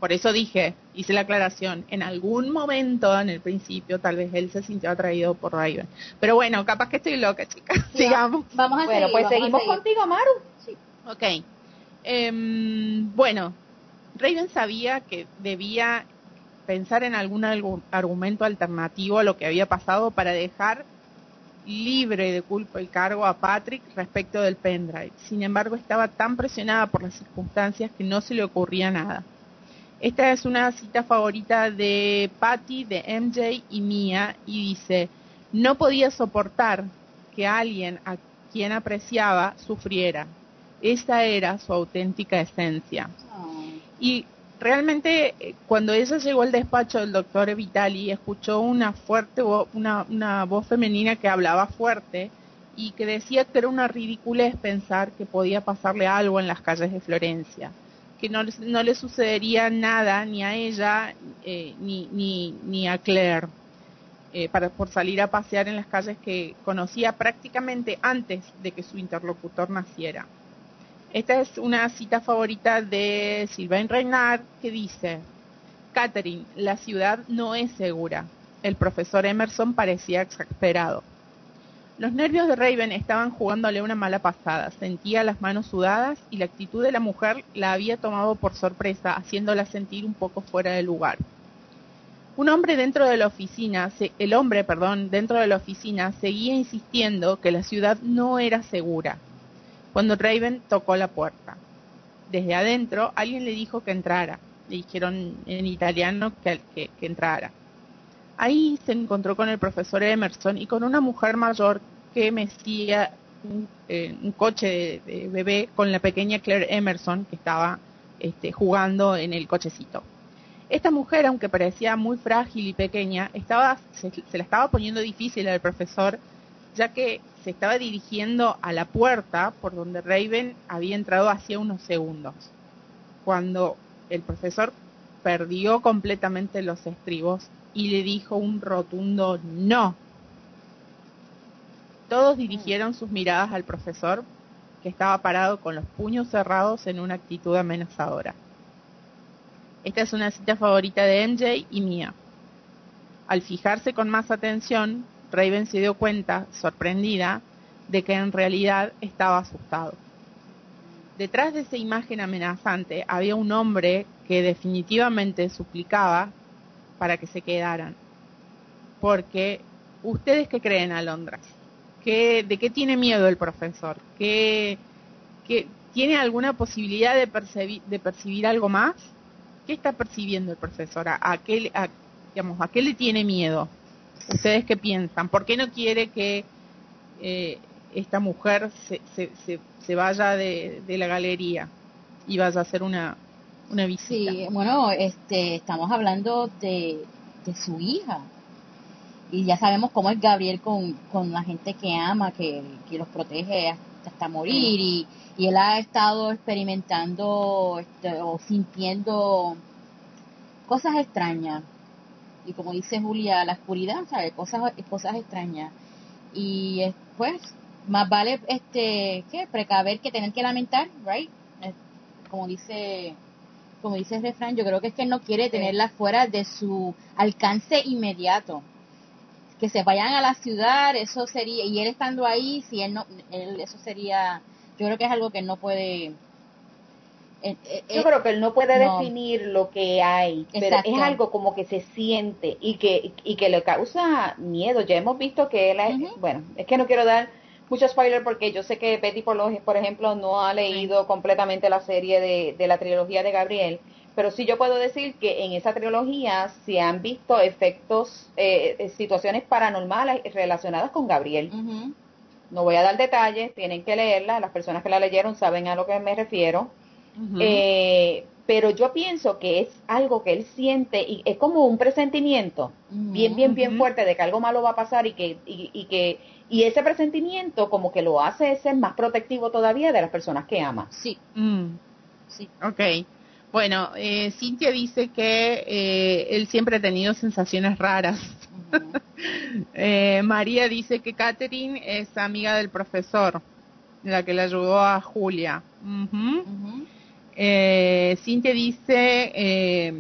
Por eso dije, hice la aclaración, en algún momento en el principio tal vez él se sintió atraído por Raven. Pero bueno, capaz que estoy loca, chicas. Sigamos. Vamos a bueno, pues seguimos contigo, Maru. Sí. Ok. Em, bueno, Raven sabía que debía pensar en algún argumento alternativo a lo que había pasado para dejar libre de culpa el cargo a Patrick respecto del pendrive. Sin embargo, estaba tan presionada por las circunstancias que no se le ocurría nada. Esta es una cita favorita de Patty, de MJ y mía y dice, no podía soportar que alguien a quien apreciaba sufriera. Esa era su auténtica esencia. Y realmente eh, cuando ella llegó al despacho del doctor Vitali, escuchó una fuerte una, voz femenina que hablaba fuerte y que decía que era una ridiculez pensar que podía pasarle algo en las calles de Florencia que no, no le sucedería nada ni a ella eh, ni, ni, ni, a Claire eh, para, por salir a pasear en las calles que conocía prácticamente antes de que su interlocutor naciera. Esta es una cita favorita de Sylvain Reynard que dice, Catherine, la ciudad no es segura. El profesor Emerson parecía exasperado. Los nervios de Raven estaban jugándole una mala pasada. Sentía las manos sudadas y la actitud de la mujer la había tomado por sorpresa, haciéndola sentir un poco fuera de lugar. Un hombre dentro de la oficina, el hombre, perdón, dentro de la oficina seguía insistiendo que la ciudad no era segura. Cuando Raven tocó la puerta. Desde adentro alguien le dijo que entrara. Le dijeron en italiano que, que entrara. Ahí se encontró con el profesor Emerson y con una mujer mayor que mecía un, eh, un coche de, bebé con la pequeña Claire Emerson que estaba este, jugando en el cochecito. Esta mujer, aunque parecía muy frágil y pequeña, estaba, se, se la estaba poniendo difícil al profesor, ya que se estaba dirigiendo a la puerta por donde Raven había entrado hacía unos segundos. Cuando el profesor perdió completamente los estribos y le dijo un rotundo no. Todos dirigieron sus miradas al profesor, que estaba parado con los puños cerrados en una actitud amenazadora. Esta es una cita favorita de MJ y mía. Al fijarse con más atención, Raven se dio cuenta, sorprendida, de que en realidad estaba asustado. Detrás de esa imagen amenazante había un hombre que definitivamente suplicaba para que se quedaran. Porque ustedes que creen Alondras, ¿Qué, ¿de qué tiene miedo el profesor? ¿Qué, qué, ¿Tiene alguna posibilidad de de percibir algo más? ¿Qué está percibiendo el profesor? ¿A, qué, ¿A qué le tiene miedo? ¿Ustedes qué piensan? ¿Por qué no quiere que eh, esta mujer se, se, se, vaya de, de, la galería y vaya a hacer una, una visita. Sí, bueno, este, estamos hablando de, de su hija. Y ya sabemos cómo es Gabriel con, con la gente que ama, que, que los protege hasta, morir. Y, y, él ha estado experimentando este, o sintiendo cosas extrañas. Y como dice Julia, la oscuridad, ¿sabe? Cosas, cosas extrañas. Y pues más vale este ¿qué? precaver que tener que lamentar, right? Como dice como dice el refrán, yo creo que es que él no quiere tenerla fuera de su alcance inmediato. Que se vayan a la ciudad, eso sería, y él estando ahí, si él no, él, eso sería, yo creo que es algo que él no puede eh, eh, yo creo que él no puede definir lo que hay, pero es algo como que se siente y que, y que le causa miedo. Ya hemos visto que él, es, bueno, es que no quiero dar mucho spoiler porque yo sé que Betty, por, por ejemplo, no ha leído completamente la serie de, de la trilogía de Gabriel, pero sí yo puedo decir que en esa trilogía se han visto efectos, eh, eh situaciones paranormales relacionadas con Gabriel. No voy a dar detalles, tienen que leerla, las personas que la leyeron saben a lo que me refiero eh, pero yo pienso que es algo que él siente y es como un presentimiento bien, bien, bien fuerte de que algo malo va a pasar y que, y, que, y ese presentimiento como que lo hace ser más protectivo todavía de las personas que ama. Sí. Mm. Sí. Ok. Bueno, eh, Cintia dice que eh, él siempre ha tenido sensaciones raras. (laughs) eh, María dice que Catherine es amiga del profesor, la que le ayudó a Julia. Eh, Cintia dice, eh,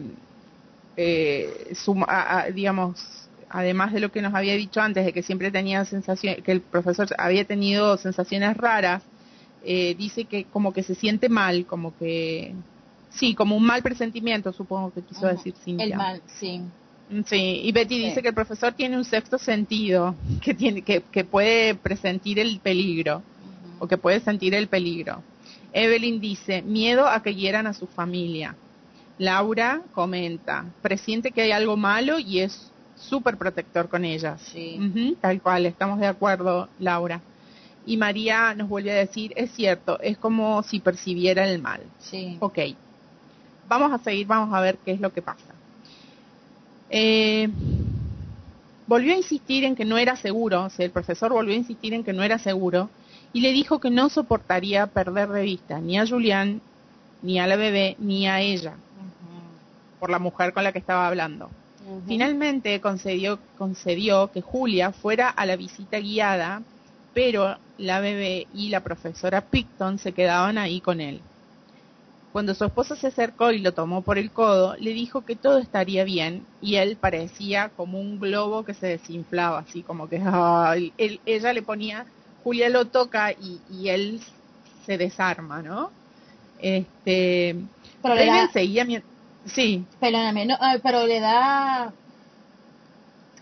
eh digamos, además de lo que nos había dicho antes, de que siempre tenía sensaciones, que el profesor había tenido sensaciones raras, eh, dice que como que se siente mal, como que, sí, como un mal presentimiento, supongo que quiso decir Cintia. El mal, sí. Mm, sí, y Betty dice que el profesor tiene un sexto sentido, que tiene, que, que puede presentir el peligro, o que puede sentir el peligro. Evelyn dice, miedo a que hieran a su familia. Laura comenta, presiente que hay algo malo y es súper protector con ella. Sí. tal cual, estamos de acuerdo, Laura. Y María nos vuelve a decir, es cierto, es como si percibiera el mal. Sí. Ok. Vamos a seguir, vamos a ver qué es lo que pasa. Eh, volvió a insistir en que no era seguro, o sea, el profesor volvió a insistir en que no era seguro y le dijo que no soportaría perder de vista ni a Julián, ni a la bebé, ni a ella, por la mujer con la que estaba hablando. Finalmente concedió, concedió que Julia fuera a la visita guiada, pero la bebé y la profesora Picton se quedaban ahí con él. Cuando su esposa se acercó y lo tomó por el codo, le dijo que todo estaría bien y él parecía como un globo que se desinflaba, así como que ella le ponía Julia lo toca y, y él se desarma, ¿no? Este, pero le da, seguía sí. Perdóname, no, pero le da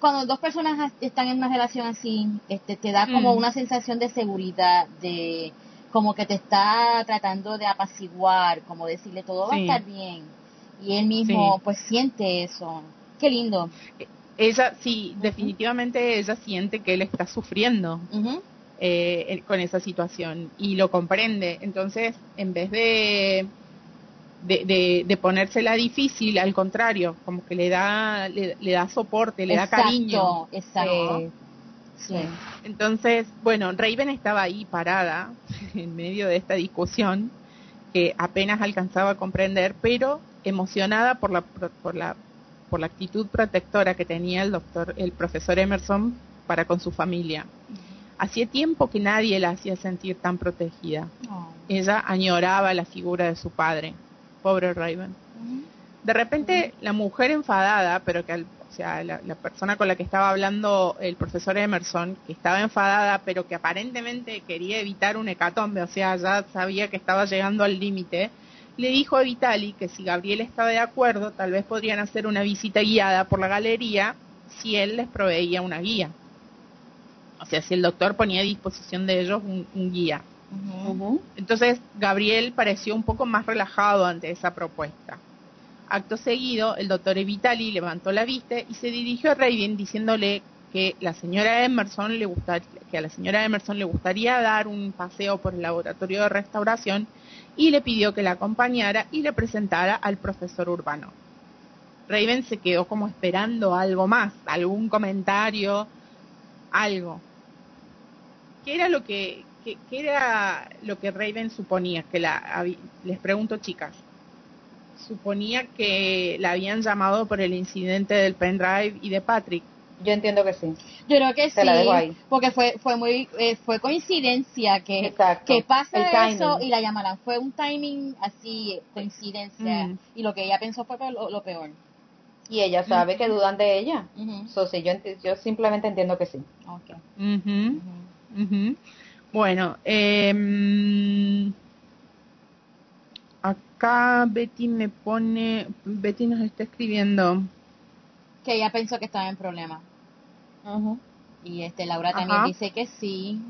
cuando dos personas están en una relación así, este, te da como mm. una sensación de seguridad, de como que te está tratando de apaciguar, como decirle todo va a estar bien. Y él mismo pues siente eso. Qué lindo. E, ella, sí, definitivamente ella siente que él está sufriendo. Eh, con esa situación y lo comprende. Entonces, en vez de, de, ponérsela difícil, al contrario, como que le da, le, da soporte, le da cariño. Exacto. Entonces, bueno, Raven estaba ahí parada (laughs) en medio de esta discusión que apenas alcanzaba a comprender, pero emocionada por la, por la, por la actitud protectora que tenía el doctor, el profesor Emerson para con su familia. Hacía tiempo que nadie la hacía sentir tan protegida. Ella añoraba la figura de su padre, pobre Raven. De repente, la mujer enfadada, pero que, o sea, la, persona con la que estaba hablando el profesor Emerson, que estaba enfadada, pero que aparentemente quería evitar un hecatombe, o sea, ya sabía que estaba llegando al límite, le dijo a Vitali que si Gabriel estaba de acuerdo, tal vez podrían hacer una visita guiada por la galería si él les proveía una guía o sea, si el doctor ponía a disposición de ellos un, guía. Entonces, Gabriel pareció un poco más relajado ante esa propuesta. Acto seguido, el doctor Evitali levantó la vista y se dirigió a Raven diciéndole que la señora Emerson le que a la señora Emerson le gustaría dar un paseo por el laboratorio de restauración y le pidió que la acompañara y le presentara al profesor Urbano. Raven se quedó como esperando algo más, algún comentario, algo. ¿Qué era lo que, qué, era lo que Raven suponía? Que la, les pregunto chicas, suponía que la habían llamado por el incidente del pendrive y de Patrick Yo entiendo que sí. Yo creo que sí, porque fue fue muy eh, fue coincidencia que que pasa eso y la llamarán. Fue un timing así coincidencia mm. y lo que ella pensó fue lo, peor. Y ella sabe que dudan de ella. yo yo simplemente entiendo que sí. Okay. Bueno, eh, acá Betty me pone, Betty nos está escribiendo que ella pensó que estaba en problema. Y este Laura también dice que sí.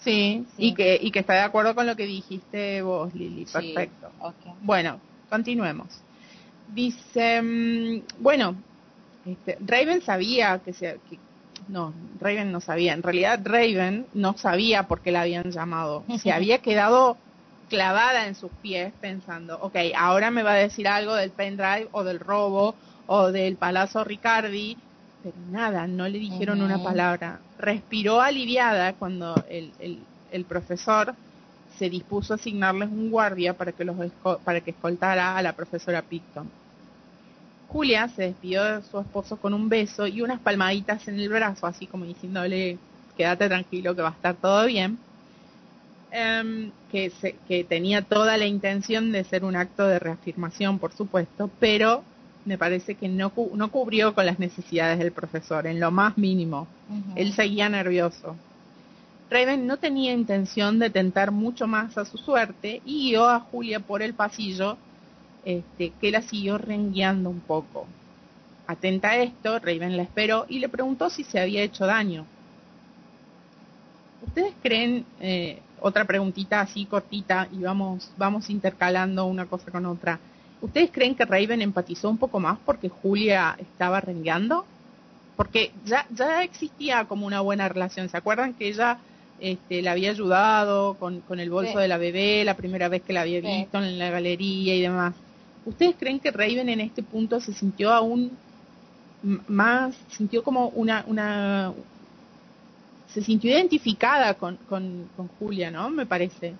sí. y que y que está de acuerdo con lo que dijiste vos, Lili. Perfecto. Bueno, continuemos. Dice, mm, bueno, este, Raven sabía que se que, no, Raven no sabía. En realidad Raven no sabía por qué la habían llamado. Se (laughs) había quedado clavada en sus pies pensando, ok, ahora me va a decir algo del pendrive o del robo o del Palazzo Ricardi, pero nada, no le dijeron una palabra. Respiró aliviada cuando el, el, profesor se dispuso a asignarles un guardia para que, los para que escoltara a la profesora Picton. Julia se despidió de su esposo con un beso y unas palmaditas en el brazo, así como diciéndole, quédate tranquilo que va a estar todo bien. Em, que, que tenía toda la intención de ser un acto de reafirmación, por supuesto, pero me parece que no, no cubrió con las necesidades del profesor, en lo más mínimo. Él seguía nervioso. Raven no tenía intención de tentar mucho más a su suerte y guió a Julia por el pasillo, este, que la siguió rengueando un poco. Atenta a esto, Raven la esperó y le preguntó si se había hecho daño. ¿Ustedes creen, eh, otra preguntita así cortita y vamos, vamos intercalando una cosa con otra, ¿ustedes creen que Raven empatizó un poco más porque Julia estaba rengueando? Porque ya, ya existía como una buena relación, ¿se acuerdan que ella este, la había ayudado con, con el bolso de la bebé la primera vez que la había visto en la galería y demás? ¿Ustedes creen que Raven en este punto se sintió aún más, sintió como una, una, se sintió identificada con, con, Julia, ¿no? Me parece.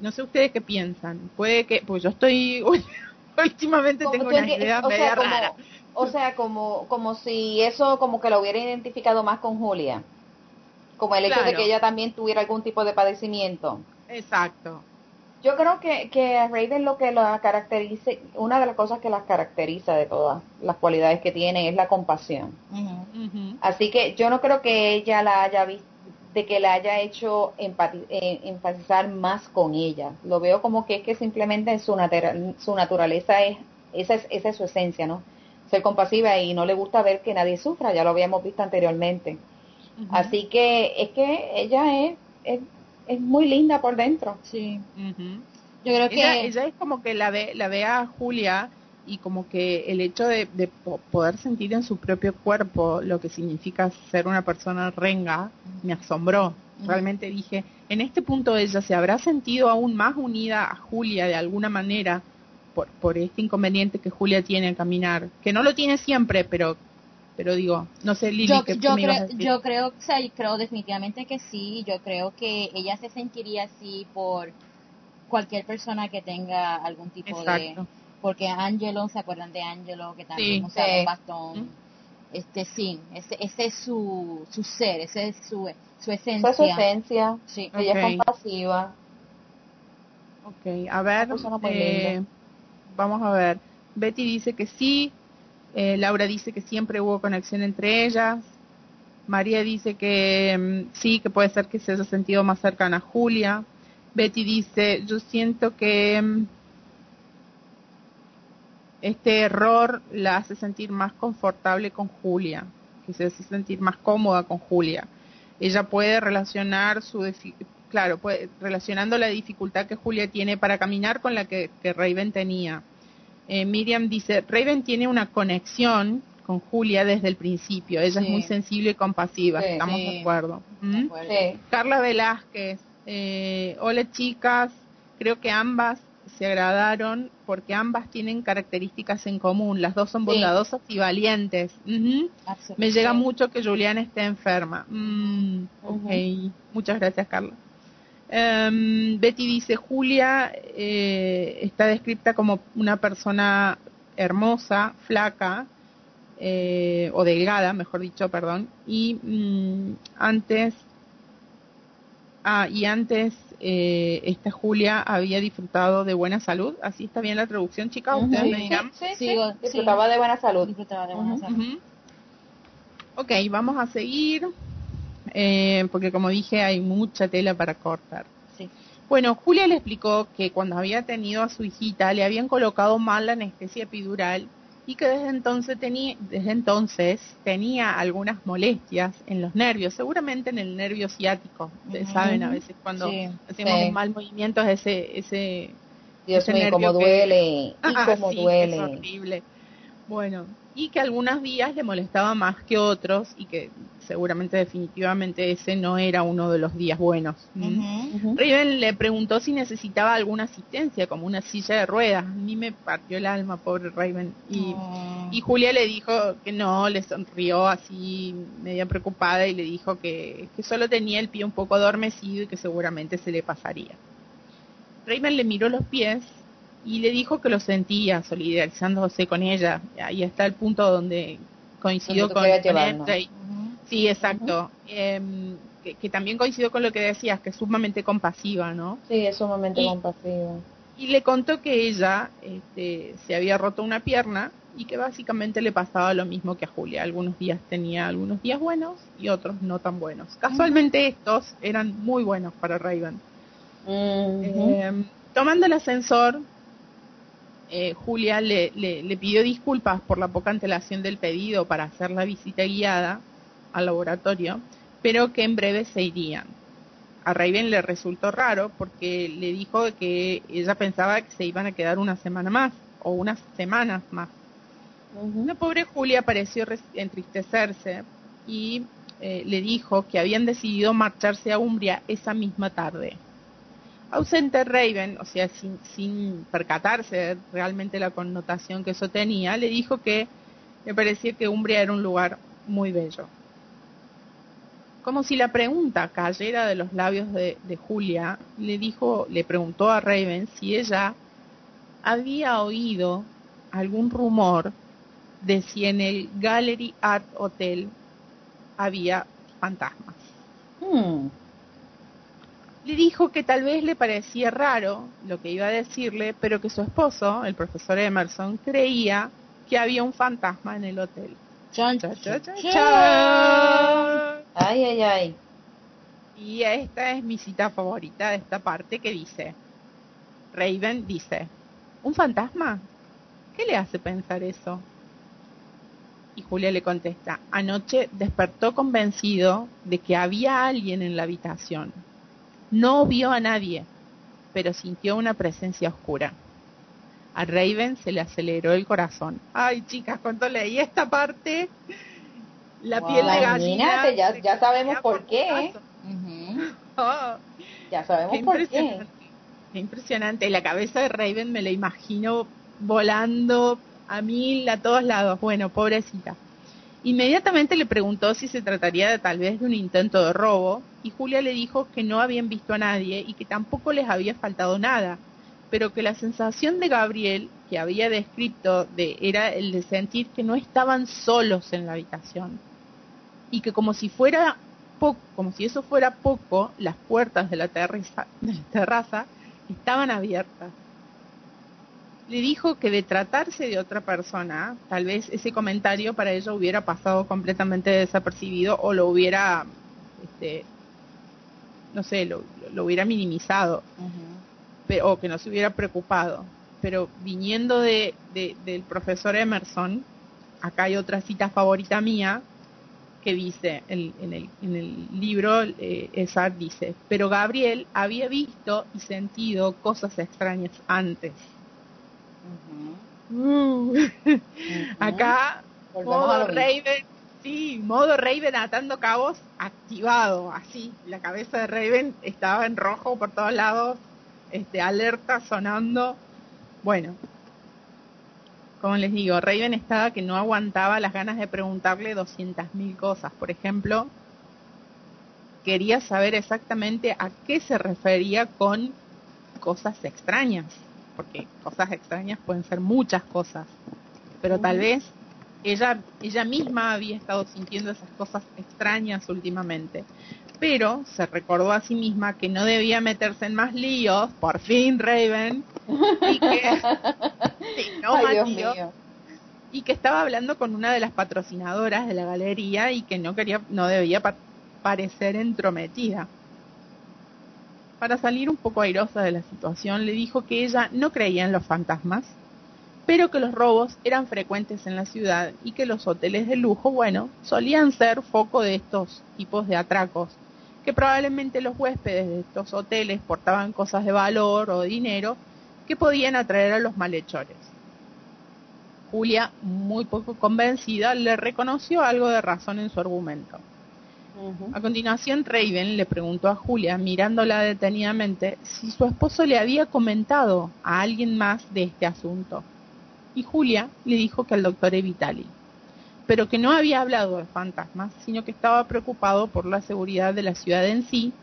No sé ustedes qué piensan. Puede que, pues yo estoy, (laughs) últimamente tengo una idea media rara. O sea, como, como si eso como que lo hubiera identificado más con Julia. Como el hecho de que ella también tuviera algún tipo de padecimiento. Exacto. Yo creo que, que a Raiden lo que la caracteriza, una de las cosas que las caracteriza de todas las cualidades que tiene es la compasión. Así que yo no creo que ella la haya visto, de que la haya hecho eh, enfatizar más con ella. Lo veo como que es que simplemente su, su naturaleza es, esa es, esa es su esencia, ¿no? Ser compasiva y no le gusta ver que nadie sufra, ya lo habíamos visto anteriormente. Así que es que ella es, es es muy linda por dentro. Sí. Yo creo que ella, es como que la ve la ve a Julia y como que el hecho de, poder sentir en su propio cuerpo lo que significa ser una persona renga me asombró. Realmente dije, en este punto ella se habrá sentido aún más unida a Julia de alguna manera por, por este inconveniente que Julia tiene al caminar, que no lo tiene siempre, pero pero digo, no sé, Lili, yo, yo, creo, yo creo, creo definitivamente que sí, yo creo que ella se sentiría así por cualquier persona que tenga algún tipo de... Porque Angelo, ¿se acuerdan de Angelo? Que también sí, usaba un bastón. Este, sí, ese, ese es su, su ser, ese es su, su esencia. su esencia, sí. ella es compasiva. Ok, a ver, eh, vamos a ver. Betty dice que sí, eh, Laura dice que siempre hubo conexión entre ellas. María dice que mm, sí, que puede ser que se haya sentido más cercana a Julia. Betty dice, yo siento que mm, este error la hace sentir más confortable con Julia, que se hace sentir más cómoda con Julia. Ella puede relacionar su claro, relacionando la dificultad que Julia tiene para caminar con la que, que Raven tenía eh, Miriam dice, Raven tiene una conexión con Julia desde el principio. Ella es muy sensible y compasiva. Estamos de acuerdo. ¿Mm? Carla Velázquez. Eh, hola chicas. Creo que ambas se agradaron porque ambas tienen características en común. Las dos son bondadosas y valientes. Me llega mucho que Juliana esté enferma. Mm, Muchas gracias, Carla. Um, Betty dice, Julia eh, está descrita como una persona hermosa, flaca, eh, o delgada, mejor dicho, perdón, y mm, antes, ah, y antes eh, esta Julia había disfrutado de buena salud, así está bien la traducción, chicas, ustedes me dirán. Sí, sí, disfrutaba de buena salud. Disfrutaba de buena salud. Ok, vamos a seguir, eh, porque como dije hay mucha tela para cortar. Sí. Bueno, Julia le explicó que cuando había tenido a su hijita le habían colocado mal la anestesia epidural y que desde entonces tenía, desde entonces tenía algunas molestias en los nervios, seguramente en el nervio ciático. Ustedes saben a veces cuando hacemos un mal movimiento es ese ese Dios mío, como duele (laughs) y como duele. Es horrible. Bueno, y que algunos días le molestaba más que otros y que seguramente definitivamente ese no era uno de los días buenos. Raven le preguntó si necesitaba alguna asistencia, como una silla de ruedas. A mí me partió el alma, pobre Raven. Y, y Julia le dijo que no, le sonrió así media preocupada y le dijo que, que solo tenía el pie un poco adormecido y que seguramente se le pasaría. Raven le miró los pies y le dijo que lo sentía, solidarizándose con ella. Ahí está el punto donde coincidió con, con Sí, exacto. Em, que, también coincidió con lo que decías, que es sumamente compasiva, ¿no? Sí, es sumamente compasiva. Y le contó que ella este, se había roto una pierna y que básicamente le pasaba lo mismo que a Julia. Algunos días tenía algunos días buenos y otros no tan buenos. Casualmente estos eran muy buenos para Raven. Em, tomando el ascensor, eh, Julia le, le, pidió disculpas por la poca antelación del pedido para hacer la visita guiada al laboratorio, pero que en breve se irían. A Raven le resultó raro porque le dijo que ella pensaba que se iban a quedar una semana más o unas semanas más. La pobre Julia pareció entristecerse y eh, le dijo que habían decidido marcharse a Umbria esa misma tarde. Ausente Raven, o sea, sin, sin percatarse realmente la connotación que eso tenía, le dijo que le parecía que Umbria era un lugar muy bello. Como si la pregunta cayera de los labios de, Julia, le dijo, le preguntó a Raven si ella había oído algún rumor de si en el Gallery Art Hotel había fantasmas. Hmm le dijo que tal vez le parecía raro lo que iba a decirle, pero que su esposo, el profesor Emerson, creía que había un fantasma en el hotel. Chan, Ay, ay, ay. Y esta es mi cita favorita de esta parte que dice, Raven dice, ¿un fantasma? ¿Qué le hace pensar eso? Y Julia le contesta, anoche despertó convencido de que había alguien en la habitación no vio a nadie, pero sintió una presencia oscura. A Raven se le aceleró el corazón. Ay, chicas, cuando leí esta parte, la piel de gallina. Ya, ya sabemos por qué. Oh, ya sabemos por qué. Qué impresionante. La cabeza de Raven me la imagino volando a mil a todos lados. Bueno, pobrecita. Inmediatamente le preguntó si se trataría de tal vez de un intento de robo y Julia le dijo que no habían visto a nadie y que tampoco les había faltado nada, pero que la sensación de Gabriel que había descrito de, era el de sentir que no estaban solos en la habitación y que como si fuera poco, como si eso fuera poco, las puertas de la terraza estaban abiertas. Le dijo que de tratarse de otra persona, tal vez ese comentario para ella hubiera pasado completamente desapercibido o lo hubiera, este, no sé, lo, hubiera minimizado, o que no se hubiera preocupado. Pero viniendo de, del profesor Emerson, acá hay otra cita favorita mía que dice en, el, en el libro, eh, dice, pero Gabriel había visto y sentido cosas extrañas antes Uh. (laughs) Acá, modo Raven, sí, modo Raven atando cabos activado, así. La cabeza de Raven estaba en rojo por todos lados, este, alerta sonando. Bueno, como les digo, Raven estaba que no aguantaba las ganas de preguntarle 200.000 cosas. Por ejemplo, quería saber exactamente a qué se refería con cosas extrañas porque cosas extrañas pueden ser muchas cosas, pero tal vez ella, ella misma había estado sintiendo esas cosas extrañas últimamente, pero se recordó a sí misma que no debía meterse en más líos, por fin Raven, y que, (laughs) y que estaba hablando con una de las patrocinadoras de la galería y que no quería, no debía parecer entrometida. Para salir un poco airosa de la situación, le dijo que ella no creía en los fantasmas, pero que los robos eran frecuentes en la ciudad y que los hoteles de lujo, bueno, solían ser foco de estos tipos de atracos, que probablemente los huéspedes de estos hoteles portaban cosas de valor o dinero que podían atraer a los malhechores. Julia, muy poco convencida, le reconoció algo de razón en su argumento. A continuación, Raven le preguntó a Julia, mirándola detenidamente, si su esposo le había comentado a alguien más de este asunto. Y Julia le dijo que al doctor Evitali, pero que no había hablado de fantasmas, sino que estaba preocupado por la seguridad de la ciudad en sí,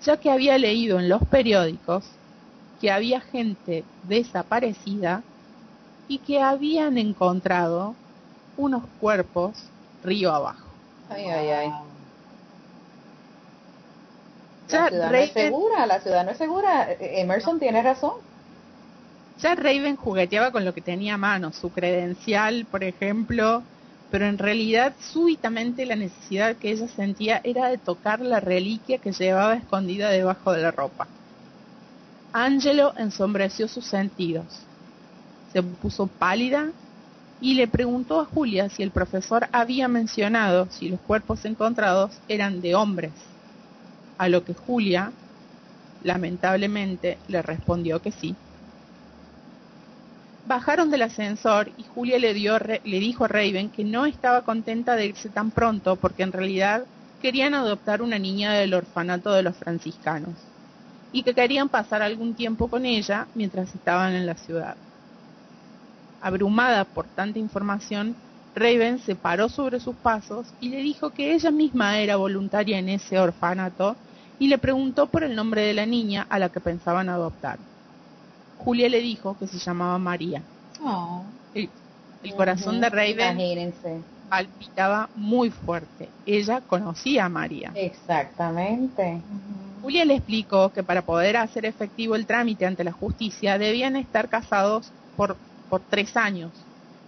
ya que había leído en los periódicos que había gente desaparecida y que habían encontrado unos cuerpos río abajo. Ay, ay, ay. La ciudad no es segura, la ciudad no es segura. Emerson tiene razón. Ya Raven jugueteaba con lo que tenía a mano, su credencial, por ejemplo, pero en realidad súbitamente la necesidad que ella sentía era de tocar la reliquia que llevaba escondida debajo de la ropa. Angelo ensombreció sus sentidos. Se puso pálida y le preguntó a Julia si el profesor había mencionado si los cuerpos encontrados eran de hombres, a lo que Julia, lamentablemente, le respondió que sí. Bajaron del ascensor y Julia le, dijo a Raven que no estaba contenta de irse tan pronto porque en realidad querían adoptar una niña del orfanato de los franciscanos y que querían pasar algún tiempo con ella mientras estaban en la ciudad. Abrumada por tanta información, Raven se paró sobre sus pasos y le dijo que ella misma era voluntaria en ese orfanato y le preguntó por el nombre de la niña a la que pensaban adoptar. Julia le dijo que se llamaba María. Oh. El, corazón de Raven palpitaba muy fuerte. Ella conocía a María. Exactamente. Julia le explicó que para poder hacer efectivo el trámite ante la justicia debían estar casados por por tres años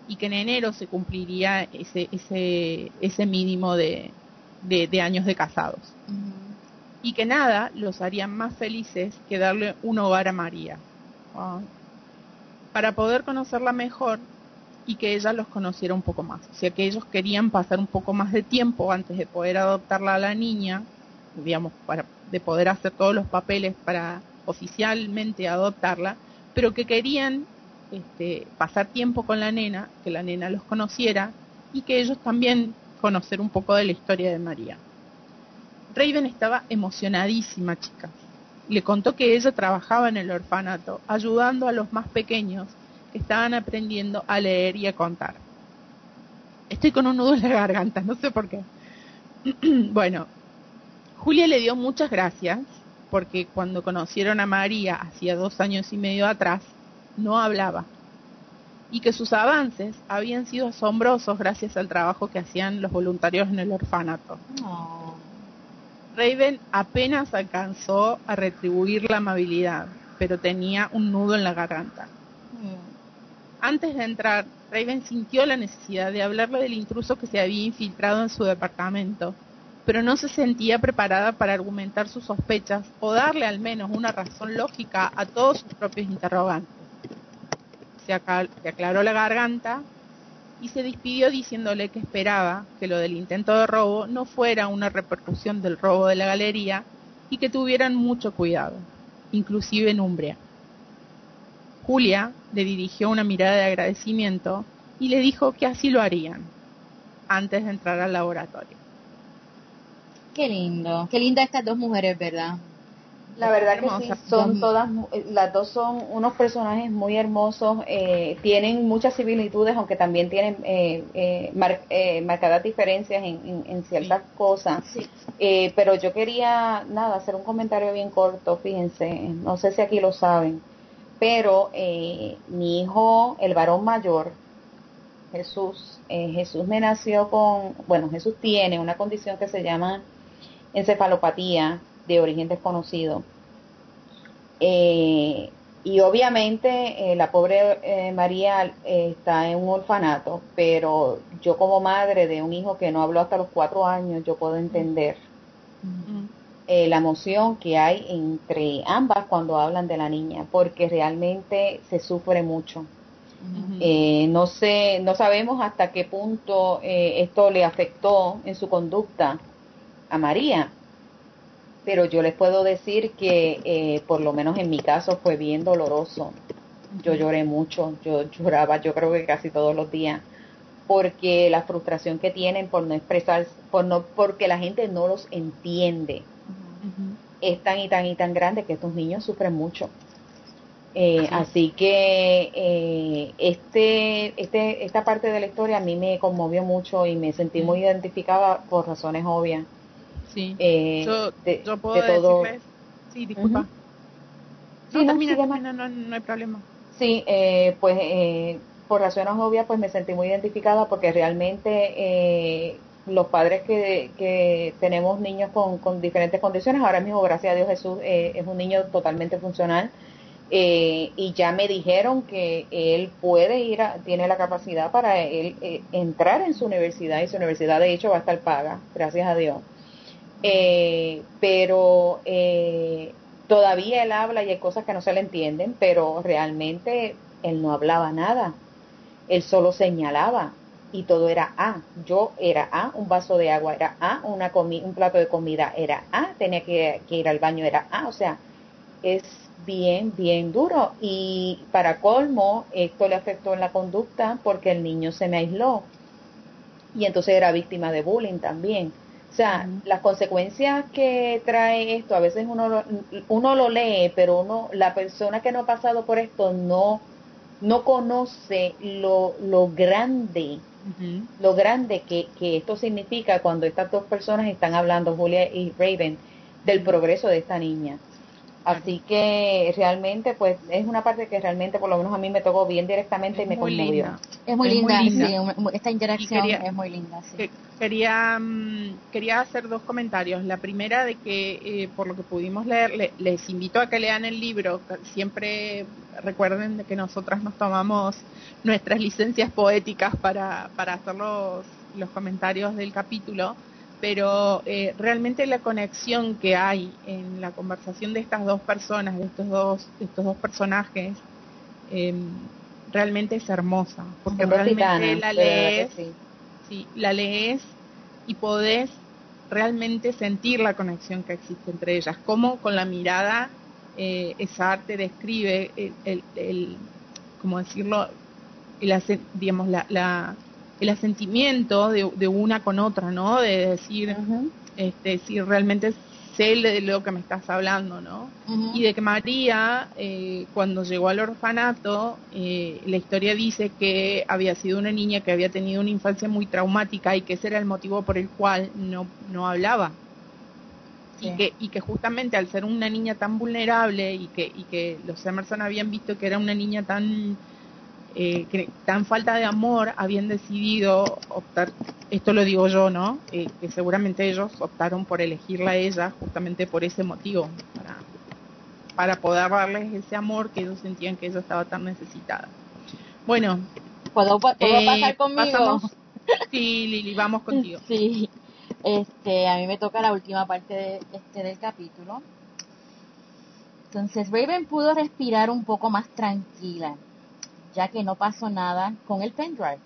y que en enero se cumpliría ese, ese, ese mínimo de, de, años de casados. Y que nada los haría más felices que darle un hogar a María. Ah. Para poder conocerla mejor y que ella los conociera un poco más. O sea, que ellos querían pasar un poco más de tiempo antes de poder adoptarla a la niña, digamos, para de poder hacer todos los papeles para oficialmente adoptarla, pero que querían este, pasar tiempo con la nena, que la nena los conociera y que ellos también conocer un poco de la historia de María. Raven estaba emocionadísima, chicas. Le contó que ella trabajaba en el orfanato, ayudando a los más pequeños que estaban aprendiendo a leer y a contar. Estoy con un nudo en la garganta, no sé por qué. (clears throat) bueno, Julia le dio muchas gracias porque cuando conocieron a María hacía dos años y medio atrás, no hablaba y que sus avances habían sido asombrosos gracias al trabajo que hacían los voluntarios en el orfanato. Raven apenas alcanzó a retribuir la amabilidad, pero tenía un nudo en la garganta. Mm. Antes de entrar, Raven sintió la necesidad de hablarle del intruso que se había infiltrado en su departamento, pero no se sentía preparada para argumentar sus sospechas o darle al menos una razón lógica a todos sus propios interrogantes se, aclaró la garganta y se despidió diciéndole que esperaba que lo del intento de robo no fuera una repercusión del robo de la galería y que tuvieran mucho cuidado, inclusive en Umbria. Julia le dirigió una mirada de agradecimiento y le dijo que así lo harían antes de entrar al laboratorio. Qué lindo, qué linda estas dos mujeres, ¿verdad? La verdad que sí, son todas, eh, las dos son unos personajes muy hermosos, eh, tienen muchas similitudes, aunque también tienen eh, marcadas diferencias en, ciertas cosas. pero yo quería, nada, hacer un comentario bien corto, fíjense, no sé si aquí lo saben, pero mi hijo, el varón mayor, Jesús. Eh, Jesús me nació con, bueno, Jesús tiene una condición que se llama encefalopatía de origen desconocido. Eh, y obviamente eh, la pobre eh, María está en un orfanato, pero yo como madre de un hijo que no habló hasta los cuatro años, yo puedo entender la emoción que hay entre ambas cuando hablan de la niña, porque realmente se sufre mucho. no sé, no sabemos hasta qué punto esto le afectó en su conducta a María, pero yo les puedo decir que eh, por lo menos en mi caso fue bien doloroso. Yo lloré mucho, yo lloraba yo creo que casi todos los días, porque la frustración que tienen por no expresar, por no, porque la gente no los entiende, es tan y tan y tan grande que estos niños sufren mucho. Eh, así que eh, este, este, esta parte de la historia a mí me conmovió mucho y me sentí muy identificada por razones obvias. Sí. Eh, yo, puedo decirles. Sí, disculpa. Sí, no, no, hay problema. Sí, eh, pues eh, por razones obvias, pues me sentí muy identificada porque realmente los padres que, que tenemos niños con, con, diferentes condiciones, ahora mismo, gracias a Dios, Jesús es un niño totalmente funcional. y ya me dijeron que él puede ir, a, tiene la capacidad para él entrar en su universidad y su universidad de hecho va a estar paga, gracias a Dios. Eh, pero eh, todavía él habla y hay cosas que no se le entienden, pero realmente él no hablaba nada, él solo señalaba y todo era A. Yo era A, un vaso de agua era A, una un plato de comida era A, tenía que, ir al baño era A, o sea, es bien, bien duro. Y para colmo, esto le afectó en la conducta porque el niño se me aisló y entonces era víctima de bullying también. O sea, las consecuencias que trae esto, a veces uno lo, uno lo lee, pero uno, la persona que no ha pasado por esto no, no conoce lo, lo grande, lo grande que, que esto significa cuando estas dos personas están hablando, Julia y Raven, del progreso de esta niña. Así que realmente, pues es una parte que realmente, por lo menos a mí me tocó bien directamente y me conmovió. Es muy linda, Sí, esta interacción es muy linda. Sí. Quería, mm, quería hacer dos comentarios. La primera de que, eh, por lo que pudimos leer, les invito a que lean el libro. Siempre recuerden de que nosotras nos tomamos nuestras licencias poéticas para, para hacer los, los comentarios del capítulo pero eh, realmente la conexión que hay en la conversación de estas dos personas, de estos dos, estos dos personajes, em, realmente es hermosa, porque realmente la lees, sí. la lees y podés realmente sentir la conexión que existe entre ellas, como con la mirada eh, esa arte describe el, el, el como decirlo, el, digamos, la, la el asentimiento de, de, una con otra, ¿no? De decir, este, si realmente sé de lo que me estás hablando, ¿no? Y de que María, eh, cuando llegó al orfanato, eh, la historia dice que había sido una niña que había tenido una infancia muy traumática y que ese era el motivo por el cual no, no hablaba. Y, que, y que justamente al ser una niña tan vulnerable y que, y que los Emerson habían visto que era una niña tan eh, que tan falta de amor habían decidido optar, esto lo digo yo, ¿no? Eh, que seguramente ellos optaron por elegirla a ella justamente por ese motivo, para, para poder darles ese amor que ellos sentían que ella estaba tan necesitada. Bueno, ¿puedo, eh, pasar conmigo? sí, Lili, vamos (laughs) contigo. Sí, este, a mí me toca la última parte de, este, del capítulo. Entonces Raven pudo respirar un poco más tranquila ya que no pasó nada con el pendrive.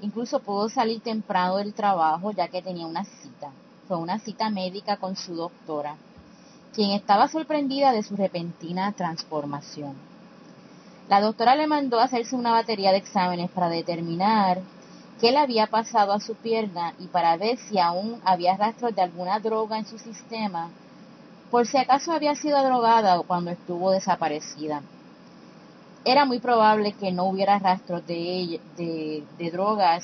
Incluso pudo salir temprano del trabajo ya que tenía una cita. Fue una cita médica con su doctora, quien estaba sorprendida de su repentina transformación. La doctora le mandó a hacerse una batería de exámenes para determinar qué le había pasado a su pierna y para ver si aún había rastros de alguna droga en su sistema, por si acaso había sido drogada cuando estuvo desaparecida era muy probable que no hubiera rastros de, de, drogas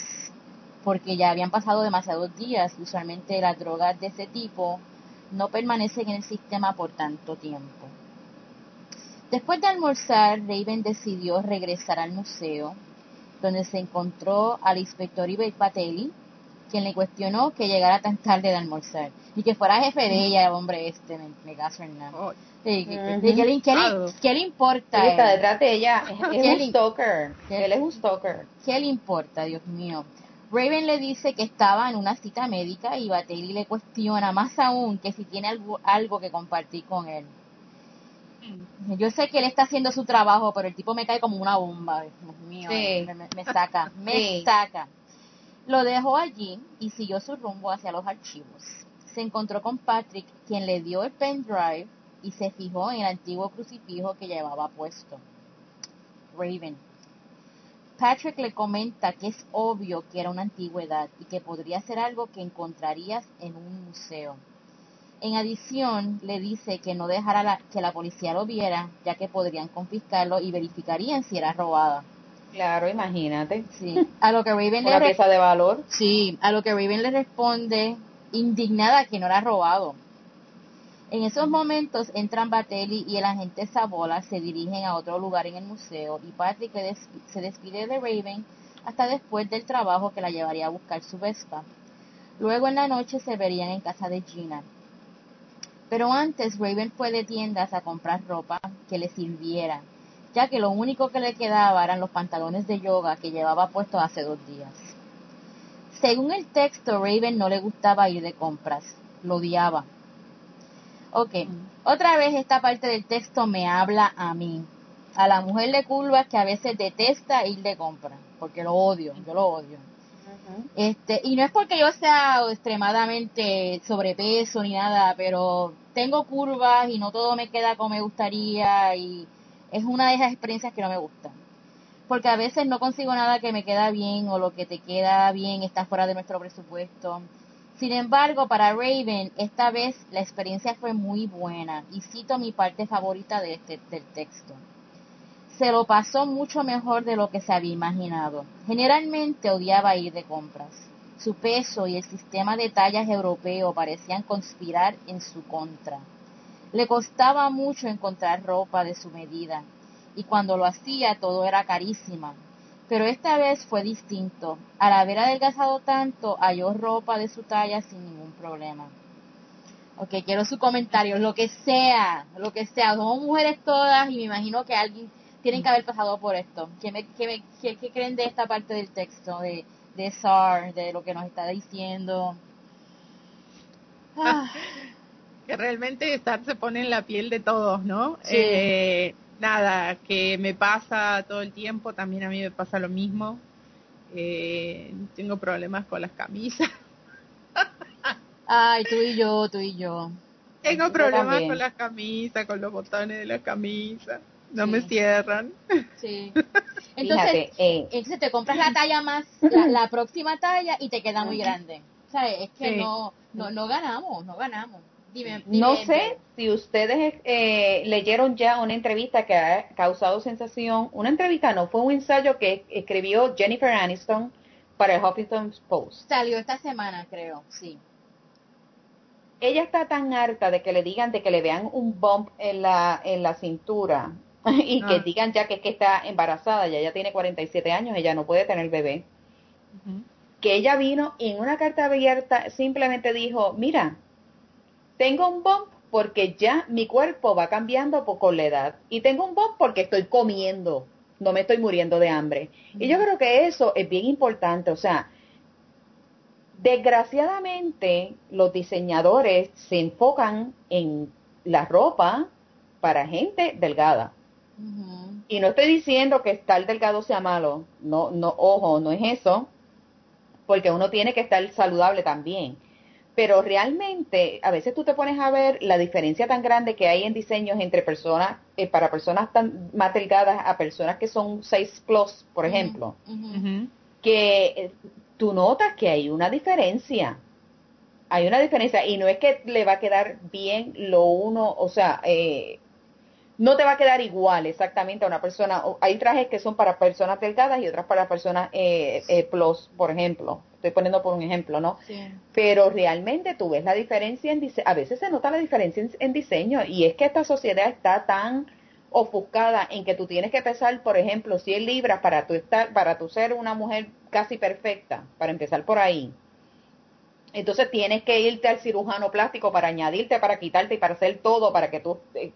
porque ya habían pasado demasiados días. Usualmente las drogas de ese tipo no permanecen en el sistema por tanto tiempo. Después de almorzar, Raven decidió regresar al museo, donde se encontró al inspector Ibel Patelli, quien le cuestionó que llegara tan tarde de almorzar y que fuera jefe de ella, el hombre este, me, caso en nada. ¿Qué, le, importa? está detrás de ella, (laughs) es, un stalker, él es un stalker. ¿Qué le importa, Dios mío? Raven le dice que estaba en una cita médica y Bateli le cuestiona más aún que si tiene algo, algo que compartir con él. Yo sé que él está haciendo su trabajo, pero el tipo me cae como una bomba. Dios mío, me, saca, me saca. Lo dejó allí y siguió su rumbo hacia los archivos. Se encontró con Patrick, quien le dio el pendrive y se fijó en el antiguo crucifijo que llevaba puesto. Raven. Patrick le comenta que es obvio que era una antigüedad y que podría ser algo que encontrarías en un museo. En adición, le dice que no dejara que la policía lo viera, ya que podrían confiscarlo y verificarían si era robada. Claro, imagínate. Sí. (laughs) A lo que Raven le pieza de valor. Sí, a lo que Raven le responde indignada que no era robado. En esos momentos entran Batelli y el agente Sabola se dirigen a otro lugar en el museo y Patrick se despide de Raven hasta después del trabajo que la llevaría a buscar su Vespa. Luego en la noche se verían en casa de Gina. Pero antes Raven fue de tiendas a comprar ropa que le sirviera ya que lo único que le quedaba eran los pantalones de yoga que llevaba puestos hace dos días. Según el texto, Raven no le gustaba ir de compras, lo odiaba. Ok, otra vez esta parte del texto me habla a mí, a la mujer de curvas que a veces detesta ir de compras, porque lo odio, yo lo odio. Este, y no es porque yo sea extremadamente sobrepeso ni nada, pero tengo curvas y no todo me queda como me gustaría y es una de esas experiencias que no me gustan. Porque a veces no consigo nada que me queda bien o lo que te queda bien está fuera de nuestro presupuesto. Sin embargo, para Raven, esta vez la experiencia fue muy buena y cito mi parte favorita de este, del texto. Se lo pasó mucho mejor de lo que se había imaginado. Generalmente odiaba ir de compras. Su peso y el sistema de tallas europeo parecían conspirar en su contra. Le costaba mucho encontrar ropa de su medida, y cuando lo hacía todo era carísima. Pero esta vez fue distinto. Al haber adelgazado tanto, halló ropa de su talla sin ningún problema. Ok, quiero su comentario, lo que sea, lo que sea. Somos mujeres todas y me imagino que alguien tiene que haber pasado por esto. ¿Qué, me, qué, creen de esta parte del texto, de, de SAR, de lo que nos está diciendo? Ah (laughs) que realmente estar se pone en la piel de todos, ¿no? Eh, nada, que me pasa todo el tiempo, también a mí me pasa lo mismo. Eh, tengo problemas con las camisas. Ay, tú y yo, tú y yo. Tengo problemas con las camisas, con los botones de la camisa. No me cierran. Sí. (laughs) Entonces, eh, entonces te compras la talla más, la, próxima talla y te queda muy grande. ¿Sabes? Es que no, no, no ganamos, no ganamos no sé si ustedes eh, leyeron ya una entrevista que ha causado sensación. Una entrevista no, fue un ensayo que escribió Jennifer Aniston para el Huffington Post. Salió esta semana, creo, sí. Ella está tan harta de que le digan, de que le vean un bump en la, en la cintura (laughs) y que ah. digan ya que, que está embarazada, ya ella tiene 47 años, ella no puede tener bebé. Que ella vino y en una carta abierta simplemente dijo, mira, tengo un bump porque ya mi cuerpo va cambiando con la edad. Y tengo un bump porque estoy comiendo, no me estoy muriendo de hambre. Y yo creo que eso es bien importante. O sea, desgraciadamente los diseñadores se enfocan en la ropa para gente delgada. Y no estoy diciendo que estar delgado sea malo, no, no, ojo, no es eso, porque uno tiene que estar saludable también pero realmente a veces tú te pones a ver la diferencia tan grande que hay en diseños entre personas, eh, para personas tan más delgadas a personas que son 6 plus, por ejemplo, que eh, tú notas que hay una diferencia. Hay una diferencia y no es que le va a quedar bien lo uno, o sea, eh, no te va a quedar igual exactamente a una persona. Hay trajes que son para personas delgadas y otras para personas eh, eh, plus, por ejemplo. Estoy poniendo por un ejemplo, ¿no? Pero realmente tú ves la diferencia en diseño. A veces se nota la diferencia en, diseño y es que esta sociedad está tan ofuscada en que tú tienes que pesar, por ejemplo, 100 libras para tu estar, para tu ser una mujer casi perfecta, para empezar por ahí. Entonces tienes que irte al cirujano plástico para añadirte, para quitarte y para hacer todo para que tú eh,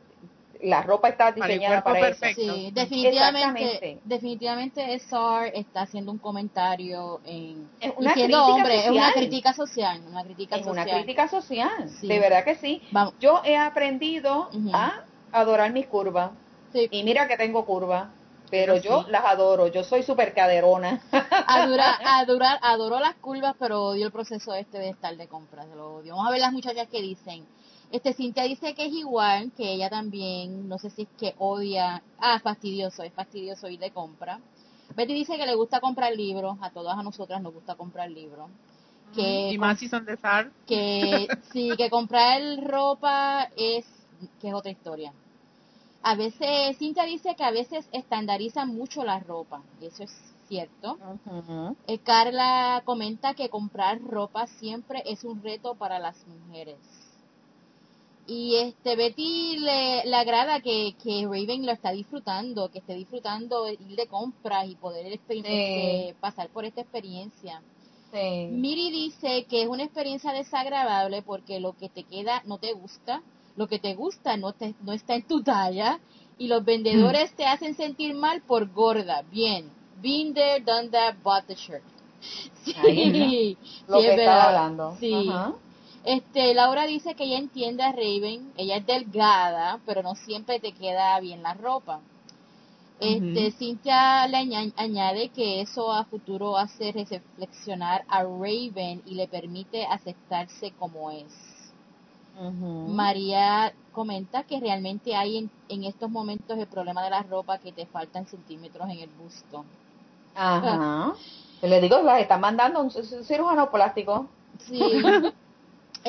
la ropa está diseñada para, eso. Sí, definitivamente, definitivamente SR está haciendo un comentario en es una crítica hombre, social. es una crítica social, una crítica es social. una crítica social, de verdad que sí. Yo he aprendido a adorar mis curvas. Y mira que tengo curvas. Pero yo las adoro, yo soy súper caderona. Adora, adorar, (laughs) adoro las curvas, pero odio el proceso este de estar de compras, lo odio. Vamos a ver las muchachas que dicen, este, Cintia dice que es igual, que ella también, no sé si es que odia, ah, fastidioso, es fastidioso ir de compra. Betty dice que le gusta comprar libros, a todas a nosotras nos gusta comprar libros. Que, y más si son de SAR. Que (laughs) sí, que comprar ropa es, que es otra historia. A veces, Cintia dice que a veces estandarizan mucho la ropa, eso es cierto. Eh, Carla comenta que comprar ropa siempre es un reto para las mujeres. Y este Betty le, le agrada que, que, Raven lo está disfrutando, que esté disfrutando ir de compras y poder este, pasar por esta experiencia. Miri dice que es una experiencia desagradable porque lo que te queda no te gusta, lo que te gusta no, te, no está en tu talla y los vendedores te hacen sentir mal por gorda. Bien, been there, done that, bought the shirt. Sí, lo que estaba hablando. Sí. Este, Laura dice que ella entiende a Raven, ella es delgada, pero no siempre te queda bien la ropa. Este, Cintia le añade que eso a futuro hace reflexionar a Raven y le permite aceptarse como es. María comenta que realmente hay en, en, estos momentos el problema de la ropa que te faltan centímetros en el busto. Ajá. Le digo, las están mandando un cirujano plástico. Sí.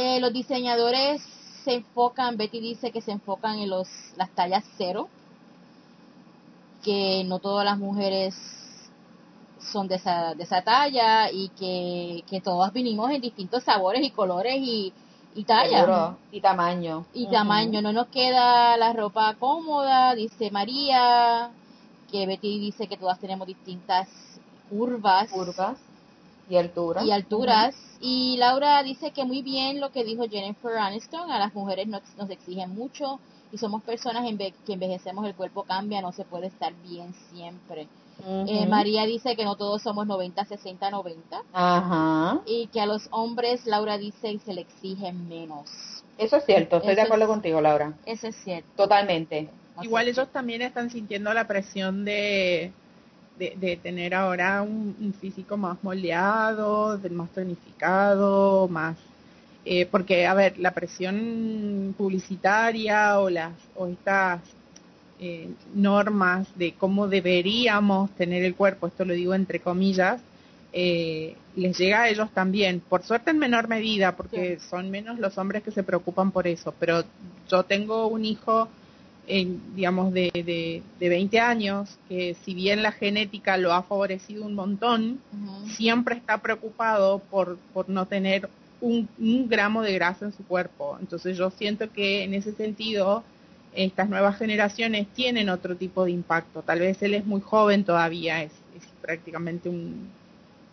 Eh, los diseñadores se enfocan, Betty dice que se enfocan en los, las tallas cero, que no todas las mujeres son de esa, de esa talla y que, que todas vinimos en distintos sabores y colores y, y tallas. Y tamaño. Y tamaño. No nos queda la ropa cómoda, dice María, que Betty dice que todas tenemos distintas curvas. Curvas y alturas. Y alturas. Y Laura dice que muy bien lo que dijo Jennifer Aniston, a las mujeres nos, nos exigen mucho y somos personas en que envejecemos, el cuerpo cambia, no se puede estar bien siempre. eh, María dice que no todos somos 90, 60, 90. Ajá. Y que a los hombres, Laura dice, se le exigen menos. Eso es cierto, estoy de acuerdo contigo, Laura. Eso es cierto. Totalmente. Igual ellos también están sintiendo la presión de de, tener ahora un, físico más moldeado, más tonificado, más... Eh, porque, a ver, la presión publicitaria o, las, o estas eh, normas de cómo deberíamos tener el cuerpo, esto lo digo entre comillas, eh, les llega a ellos también, por suerte en menor medida, porque son menos los hombres que se preocupan por eso, pero yo tengo un hijo digamos, de, de, de, 20 años, que si bien la genética lo ha favorecido un montón, siempre está preocupado por, por no tener un, un, gramo de grasa en su cuerpo. Entonces yo siento que en ese sentido estas nuevas generaciones tienen otro tipo de impacto. Tal vez él es muy joven todavía, es, es prácticamente un,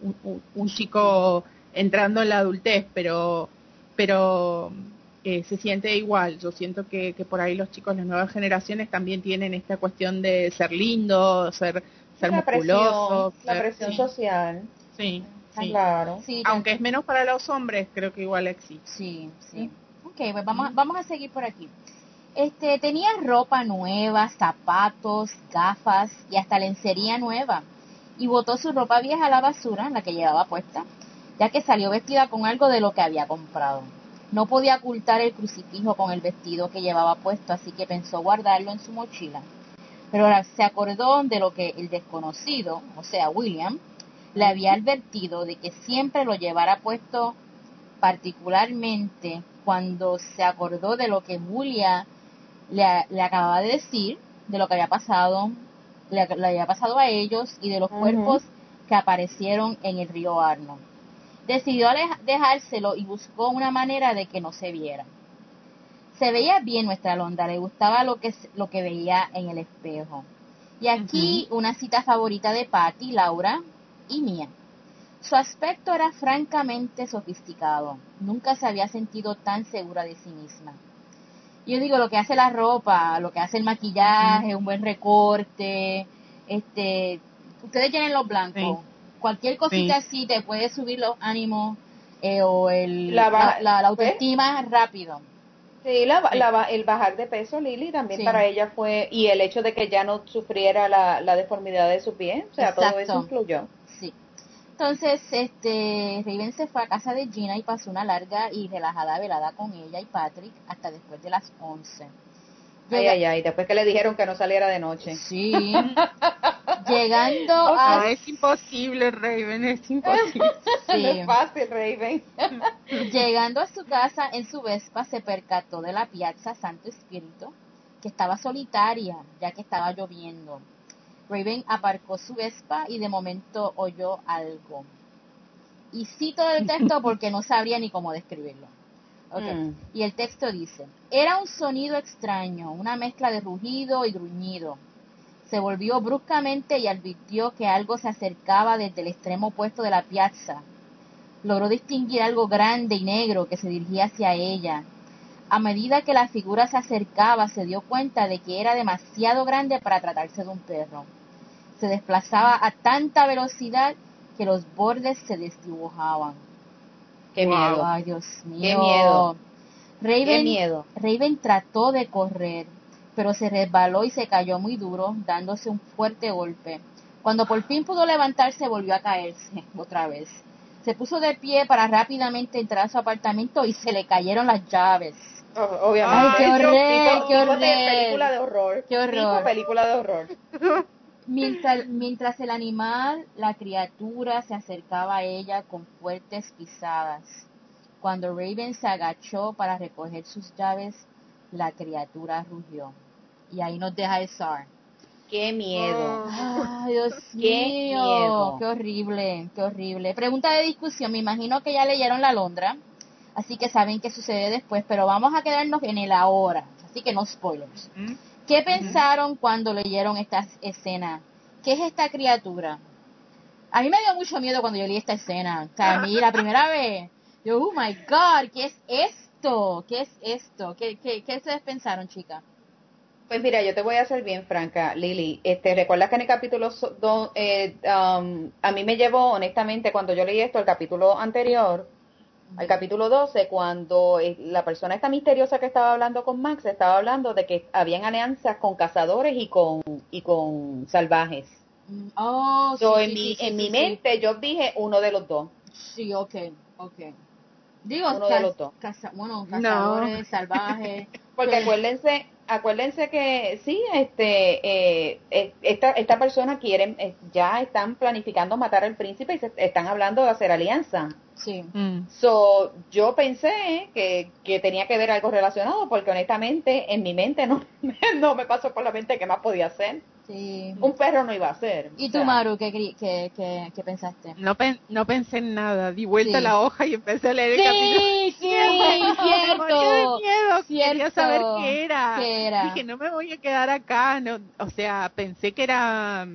un, un chico entrando en la adultez, pero, pero se siente igual. Yo siento que, que, por ahí los chicos, las nuevas generaciones también tienen esta cuestión de ser lindo, ser, ser la musculosos. la presión social. Sí, sí. Claro. Aunque es menos para los hombres, creo que igual existe. Sí, sí. Ok, pues vamos, vamos a seguir por aquí. Este, tenía ropa nueva, zapatos, gafas y hasta lencería nueva. Y botó su ropa vieja a la basura, la que llevaba puesta, ya que salió vestida con algo de lo que había comprado. No podía ocultar el crucifijo con el vestido que llevaba puesto, así que pensó guardarlo en su mochila. Pero se acordó de lo que el desconocido, o sea, William, le había advertido de que siempre lo llevara puesto, particularmente cuando se acordó de lo que Julia le, acababa de decir, de lo que había pasado, le, había pasado a ellos y de los cuerpos que aparecieron en el río Arno decidió dejárselo y buscó una manera de que no se viera. Se veía bien nuestra Alondra, le gustaba lo que, lo que veía en el espejo. Y aquí una cita favorita de Patty, Laura y mía. Su aspecto era francamente sofisticado. Nunca se había sentido tan segura de sí misma. Yo digo, lo que hace la ropa, lo que hace el maquillaje, un buen recorte, este, ustedes tienen los blancos. Cualquier cosita así te puede subir los ánimos eh, o el, la, la, autoestima rápido. Sí, el bajar de peso, Lili, también para ella fue, y el hecho de que ya no sufriera la, la deformidad de su pie, o sea, todo eso influyó. Sí. Entonces, este, Raven se fue a casa de Gina y pasó una larga y relajada velada con ella y Patrick hasta después de las 11. Ay, ay, ay, después que le dijeron que no saliera de noche. Sí. (laughs) Llegando a... es imposible, Raven, es imposible. (laughs) No es fácil, Raven. (laughs) Llegando a su casa en su Vespa, se percató de la piazza Santo Espíritu, que estaba solitaria, ya que estaba lloviendo. Raven aparcó su Vespa y de momento oyó algo. Y cito el texto porque no sabría ni cómo describirlo. Mm. Y el texto dice, era un sonido extraño, una mezcla de rugido y gruñido. Se volvió bruscamente y advirtió que algo se acercaba desde el extremo opuesto de la piazza. Logró distinguir algo grande y negro que se dirigía hacia ella. A medida que la figura se acercaba, se dio cuenta de que era demasiado grande para tratarse de un perro se desplazaba a tanta velocidad que los bordes se desdibujaban. Qué miedo. Ay, Dios mío. Qué miedo. Raven, Qué miedo. Raven trató de correr, pero se resbaló y se cayó muy duro, dándose un fuerte golpe. Cuando por fin pudo levantarse, volvió a caerse (laughs) otra vez. Se puso de pie para rápidamente entrar a su apartamento y se le cayeron las llaves. Oh, obviamente. Ay, qué horror, qué horror. película de horror. Qué horror. película de horror. (laughs) Mientras, mientras el animal, la criatura, se acercaba a ella con fuertes pisadas. Cuando Raven se agachó para recoger sus llaves, la criatura rugió. Y ahí nos deja el SAR. ¡Qué miedo! ¡Ay, Dios (laughs) ¡Qué mío! ¡Qué horrible! ¡Qué horrible! Pregunta de discusión. Me imagino que ya leyeron la Londra, así que saben qué sucede después, pero vamos a quedarnos en el ahora, así que no spoilers. ¿Mm? ¿Qué pensaron cuando leyeron esta escena? ¿Qué es esta criatura? A mí me dio mucho miedo cuando yo leí esta escena. O sea, a mí la primera (laughs) vez, yo, oh my God, ¿qué es esto? ¿Qué es esto? ¿Qué, qué, qué ustedes pensaron, chica? Pues mira, yo te voy a ser bien franca, Lili. Este, ¿Recuerdas que en el capítulo eh, um, a mí me llevó, honestamente, cuando yo leí esto, el capítulo anterior, al capítulo 12, cuando eh, la persona esta misteriosa que estaba hablando con Max estaba hablando de que habían alianzas con cazadores y con y con salvajes. Mm, oh, sí, en mi, en mi mente yo dije uno de los dos. Sí, ok, ok. Digo, uno de los dos. bueno, cazadores, salvajes. (laughs) Porque acuérdense, acuérdense que sí, este, eh, eh, esta, esta persona quieren, ya están planificando matar al príncipe y se, están hablando de hacer alianza. Sí. Mm. So, yo pensé que, que tenía que ver algo relacionado porque honestamente en mi mente no, (laughs) no me pasó por la mente qué más podía hacer. Sí. Un perro no iba a ser. ¿Y tú, Maru, qué, qué, qué, qué, pensaste? No, no pensé en nada. Di vuelta la hoja y empecé a leer el capítulo. Sí, (laughs) sí, (laughs) cierto. miedo. Cierto. Quería saber qué era. qué era. Dije, no me voy a quedar acá. No, o sea, pensé que era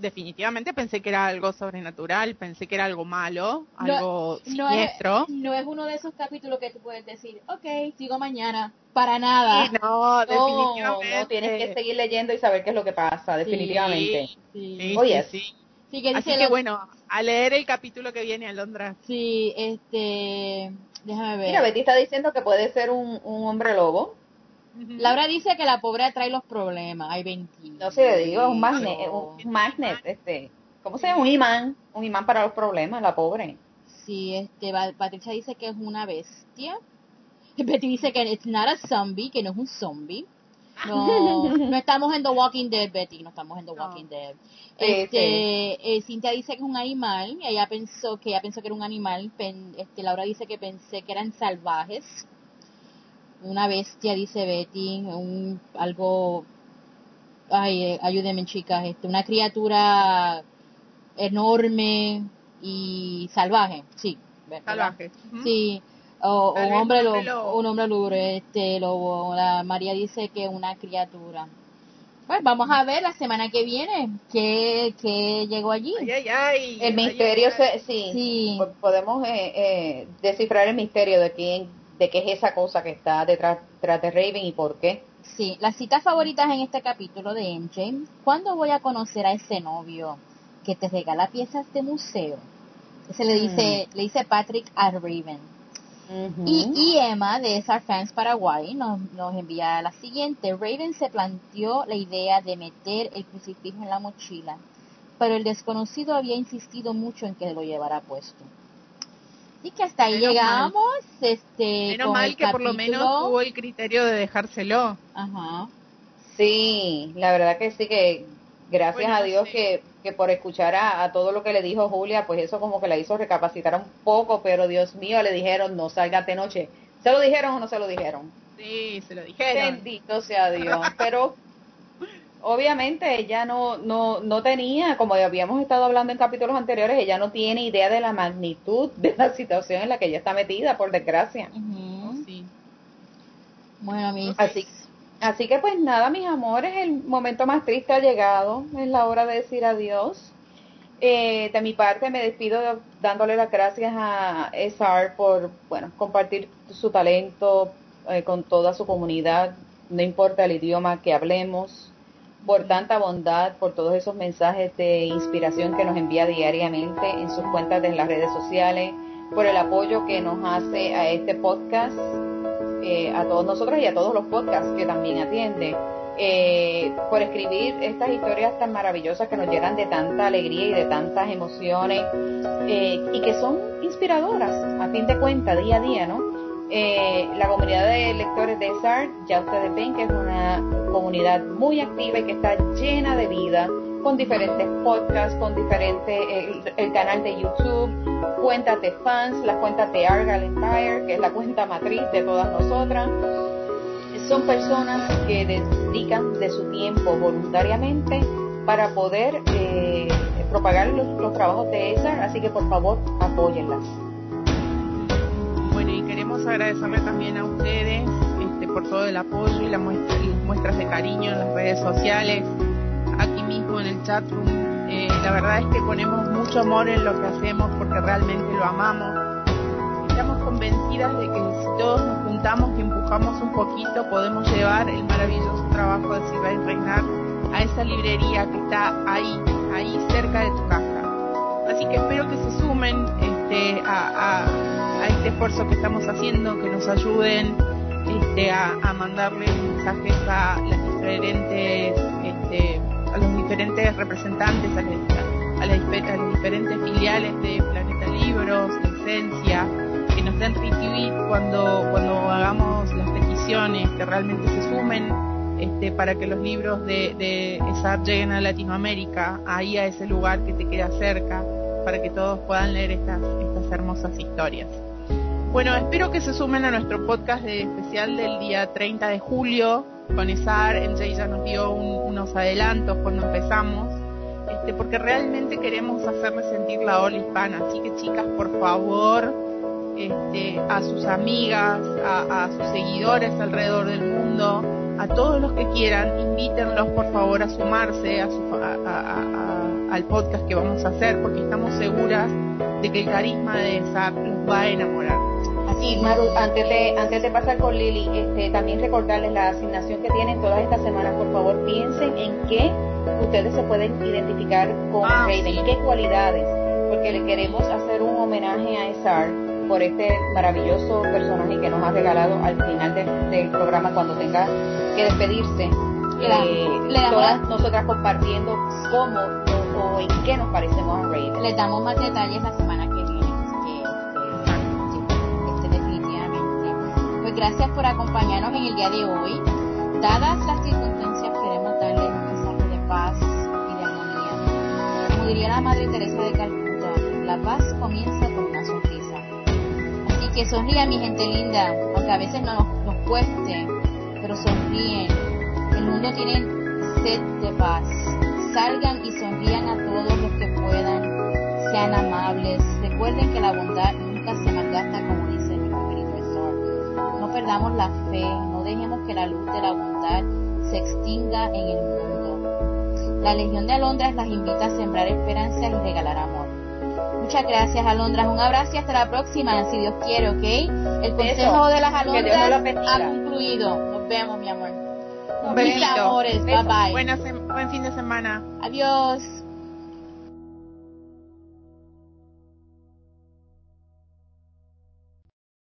definitivamente pensé que era algo sobrenatural, pensé que era algo malo, algo siniestro. No es, uno de esos capítulos que tú puedes decir, ok, sigo mañana, para nada. no, definitivamente. No, tienes que seguir leyendo y saber qué es lo que pasa, definitivamente. Sí, Oye, sí. sí. que Así que bueno, a leer el capítulo que viene a Londra. Sí, este, déjame ver. Mira, Betty está diciendo que puede ser un, un hombre lobo. Laura dice que la pobre trae los problemas. Hay 20. No sé, digo, es un magnet, un magnet, este, ¿cómo se llama? Un imán, un imán para los problemas, la pobre. Sí, este, Patricia dice que es una bestia. Betty dice que it's not a zombie, que no es un zombie. No, (laughs) no estamos en The Walking Dead, Betty, no estamos en The Walking Dead. este, eh, Cintia dice que es un animal, ella pensó que ella pensó que era un animal, este, Laura dice que pensé que eran salvajes una bestia, dice Betty, un, algo, ay, eh, ayúdenme chicas, este, una criatura enorme y salvaje, sí. Salvaje. Sí. O, un hombre lobo, un hombre lobo, este lobo. La María dice que una criatura. Pues vamos a ver la semana que viene qué, qué llegó allí. el misterio, sí, podemos eh, eh, descifrar el misterio de quién, de qué es esa cosa que está detrás, detrás de Raven y por qué. Sí, las citas favoritas en este capítulo de MJ. ¿Cuándo voy a conocer a ese novio que te regala piezas de museo? Ese le dice, mm. le dice Patrick a Raven y, Emma de SR Fans Paraguay nos, nos envía la siguiente. Raven se planteó la idea de meter el crucifijo en la mochila, pero el desconocido había insistido mucho en que lo llevara puesto. Así que hasta ahí llegamos. Este, Menos mal que por lo menos tuvo el criterio de dejárselo. Ajá. Sí, la verdad que sí que gracias a Dios que, que, por escuchar a, todo lo que le dijo Julia, pues eso como que la hizo recapacitar un poco, pero Dios mío, le dijeron no salgas de noche. ¿Se lo dijeron o no se lo dijeron? Sí, se lo dijeron. Bendito sea Dios. Pero obviamente ella no, no, no tenía, como habíamos estado hablando en capítulos anteriores, ella no tiene idea de la magnitud de la situación en la que ella está metida, por desgracia. sí. Bueno, mi Así Así que pues nada, mis amores, el momento más triste ha llegado, es la hora de decir adiós. Eh, de mi parte me despido dándole las gracias a SR por bueno compartir su talento eh, con toda su comunidad, no importa el idioma que hablemos, por tanta bondad, por todos esos mensajes de inspiración que nos envía diariamente en sus cuentas de las redes sociales, por el apoyo que nos hace a este podcast eh, a todos nosotros y a todos los podcasts que también atiende, eh, por escribir estas historias tan maravillosas que nos llenan de tanta alegría y de tantas emociones eh, y que son inspiradoras, a fin de cuentas, día a día, ¿no? la comunidad de lectores de SAR, ya ustedes ven que es una comunidad muy activa y que está llena de vida, con diferentes podcasts, con diferentes, el, canal de YouTube, cuentas de fans, las cuentas de Argal Empire, que es la cuenta matriz de todas nosotras. Son personas que dedican de su tiempo voluntariamente para poder eh, propagar los, trabajos de ESA, así que por favor apóyenlas. Bueno, y queremos agradecerle también a ustedes por todo el apoyo y, las muestras de cariño en las redes sociales aquí mismo en el chat room. Eh, la verdad es que ponemos mucho amor en lo que hacemos porque realmente lo amamos. Estamos convencidas de que si todos nos juntamos y empujamos un poquito, podemos llevar el maravilloso trabajo de Silva y Reinar a esa librería que está ahí, ahí cerca de tu casa. Así que espero que se sumen este, a, este esfuerzo que estamos haciendo, que nos ayuden este, a, a mandarle mensajes a las diferentes este, a los diferentes representantes, a, las, diferentes filiales de Planeta Libros, Esencia, que nos den retweet cuando, cuando hagamos las peticiones, que realmente se sumen este, para que los libros de, de ESAR lleguen a Latinoamérica, ahí a ese lugar que te queda cerca, para que todos puedan leer estas, estas hermosas historias. Bueno, espero que se sumen a nuestro podcast de especial del día 30 de julio, con ESAR, MJ ya nos dio unos adelantos cuando empezamos, este, porque realmente queremos hacerle sentir la ola hispana. Así que chicas, por favor, este, a sus amigas, a, sus seguidores alrededor del mundo, a todos los que quieran, invítenlos por favor a sumarse a su, al podcast que vamos a hacer, porque estamos seguras de que el carisma de ESAR los va a enamorar. Y Maru, antes de, antes de pasar con Lili, este, también recordarles la asignación que tienen todas estas semanas. Por favor, piensen en qué ustedes se pueden identificar con ah, Raven, qué cualidades, porque le queremos hacer un homenaje a Esar por este maravilloso personaje que nos ha regalado al final del programa cuando tenga que despedirse. Eh, todas nosotras compartiendo cómo o, en qué nos parecemos a Raven. Le damos más detalles la semana gracias por acompañarnos en el día de hoy. Dadas las circunstancias, queremos darles un mensaje de paz y de armonía. Como diría la Madre Teresa de Calcuta, la paz comienza con una sonrisa. Así que sonría mi gente linda, aunque a veces no nos, nos cueste, pero sonríen. El mundo tiene sed de paz. Salgan y sonrían a todos los que puedan. Sean amables. Recuerden que la bondad nunca se malgasta querido perdamos la fe, no dejemos que la luz de la bondad se extinga en el mundo. La Legión de Alondras las invita a sembrar esperanza y regalar amor. Muchas gracias, Alondras. Un abrazo y hasta la próxima, si Dios quiere, ¿ok? El consejo de las Alondras ha concluido. Nos vemos, mi amor. Mis amores, bye bye. buen fin de semana. Adiós.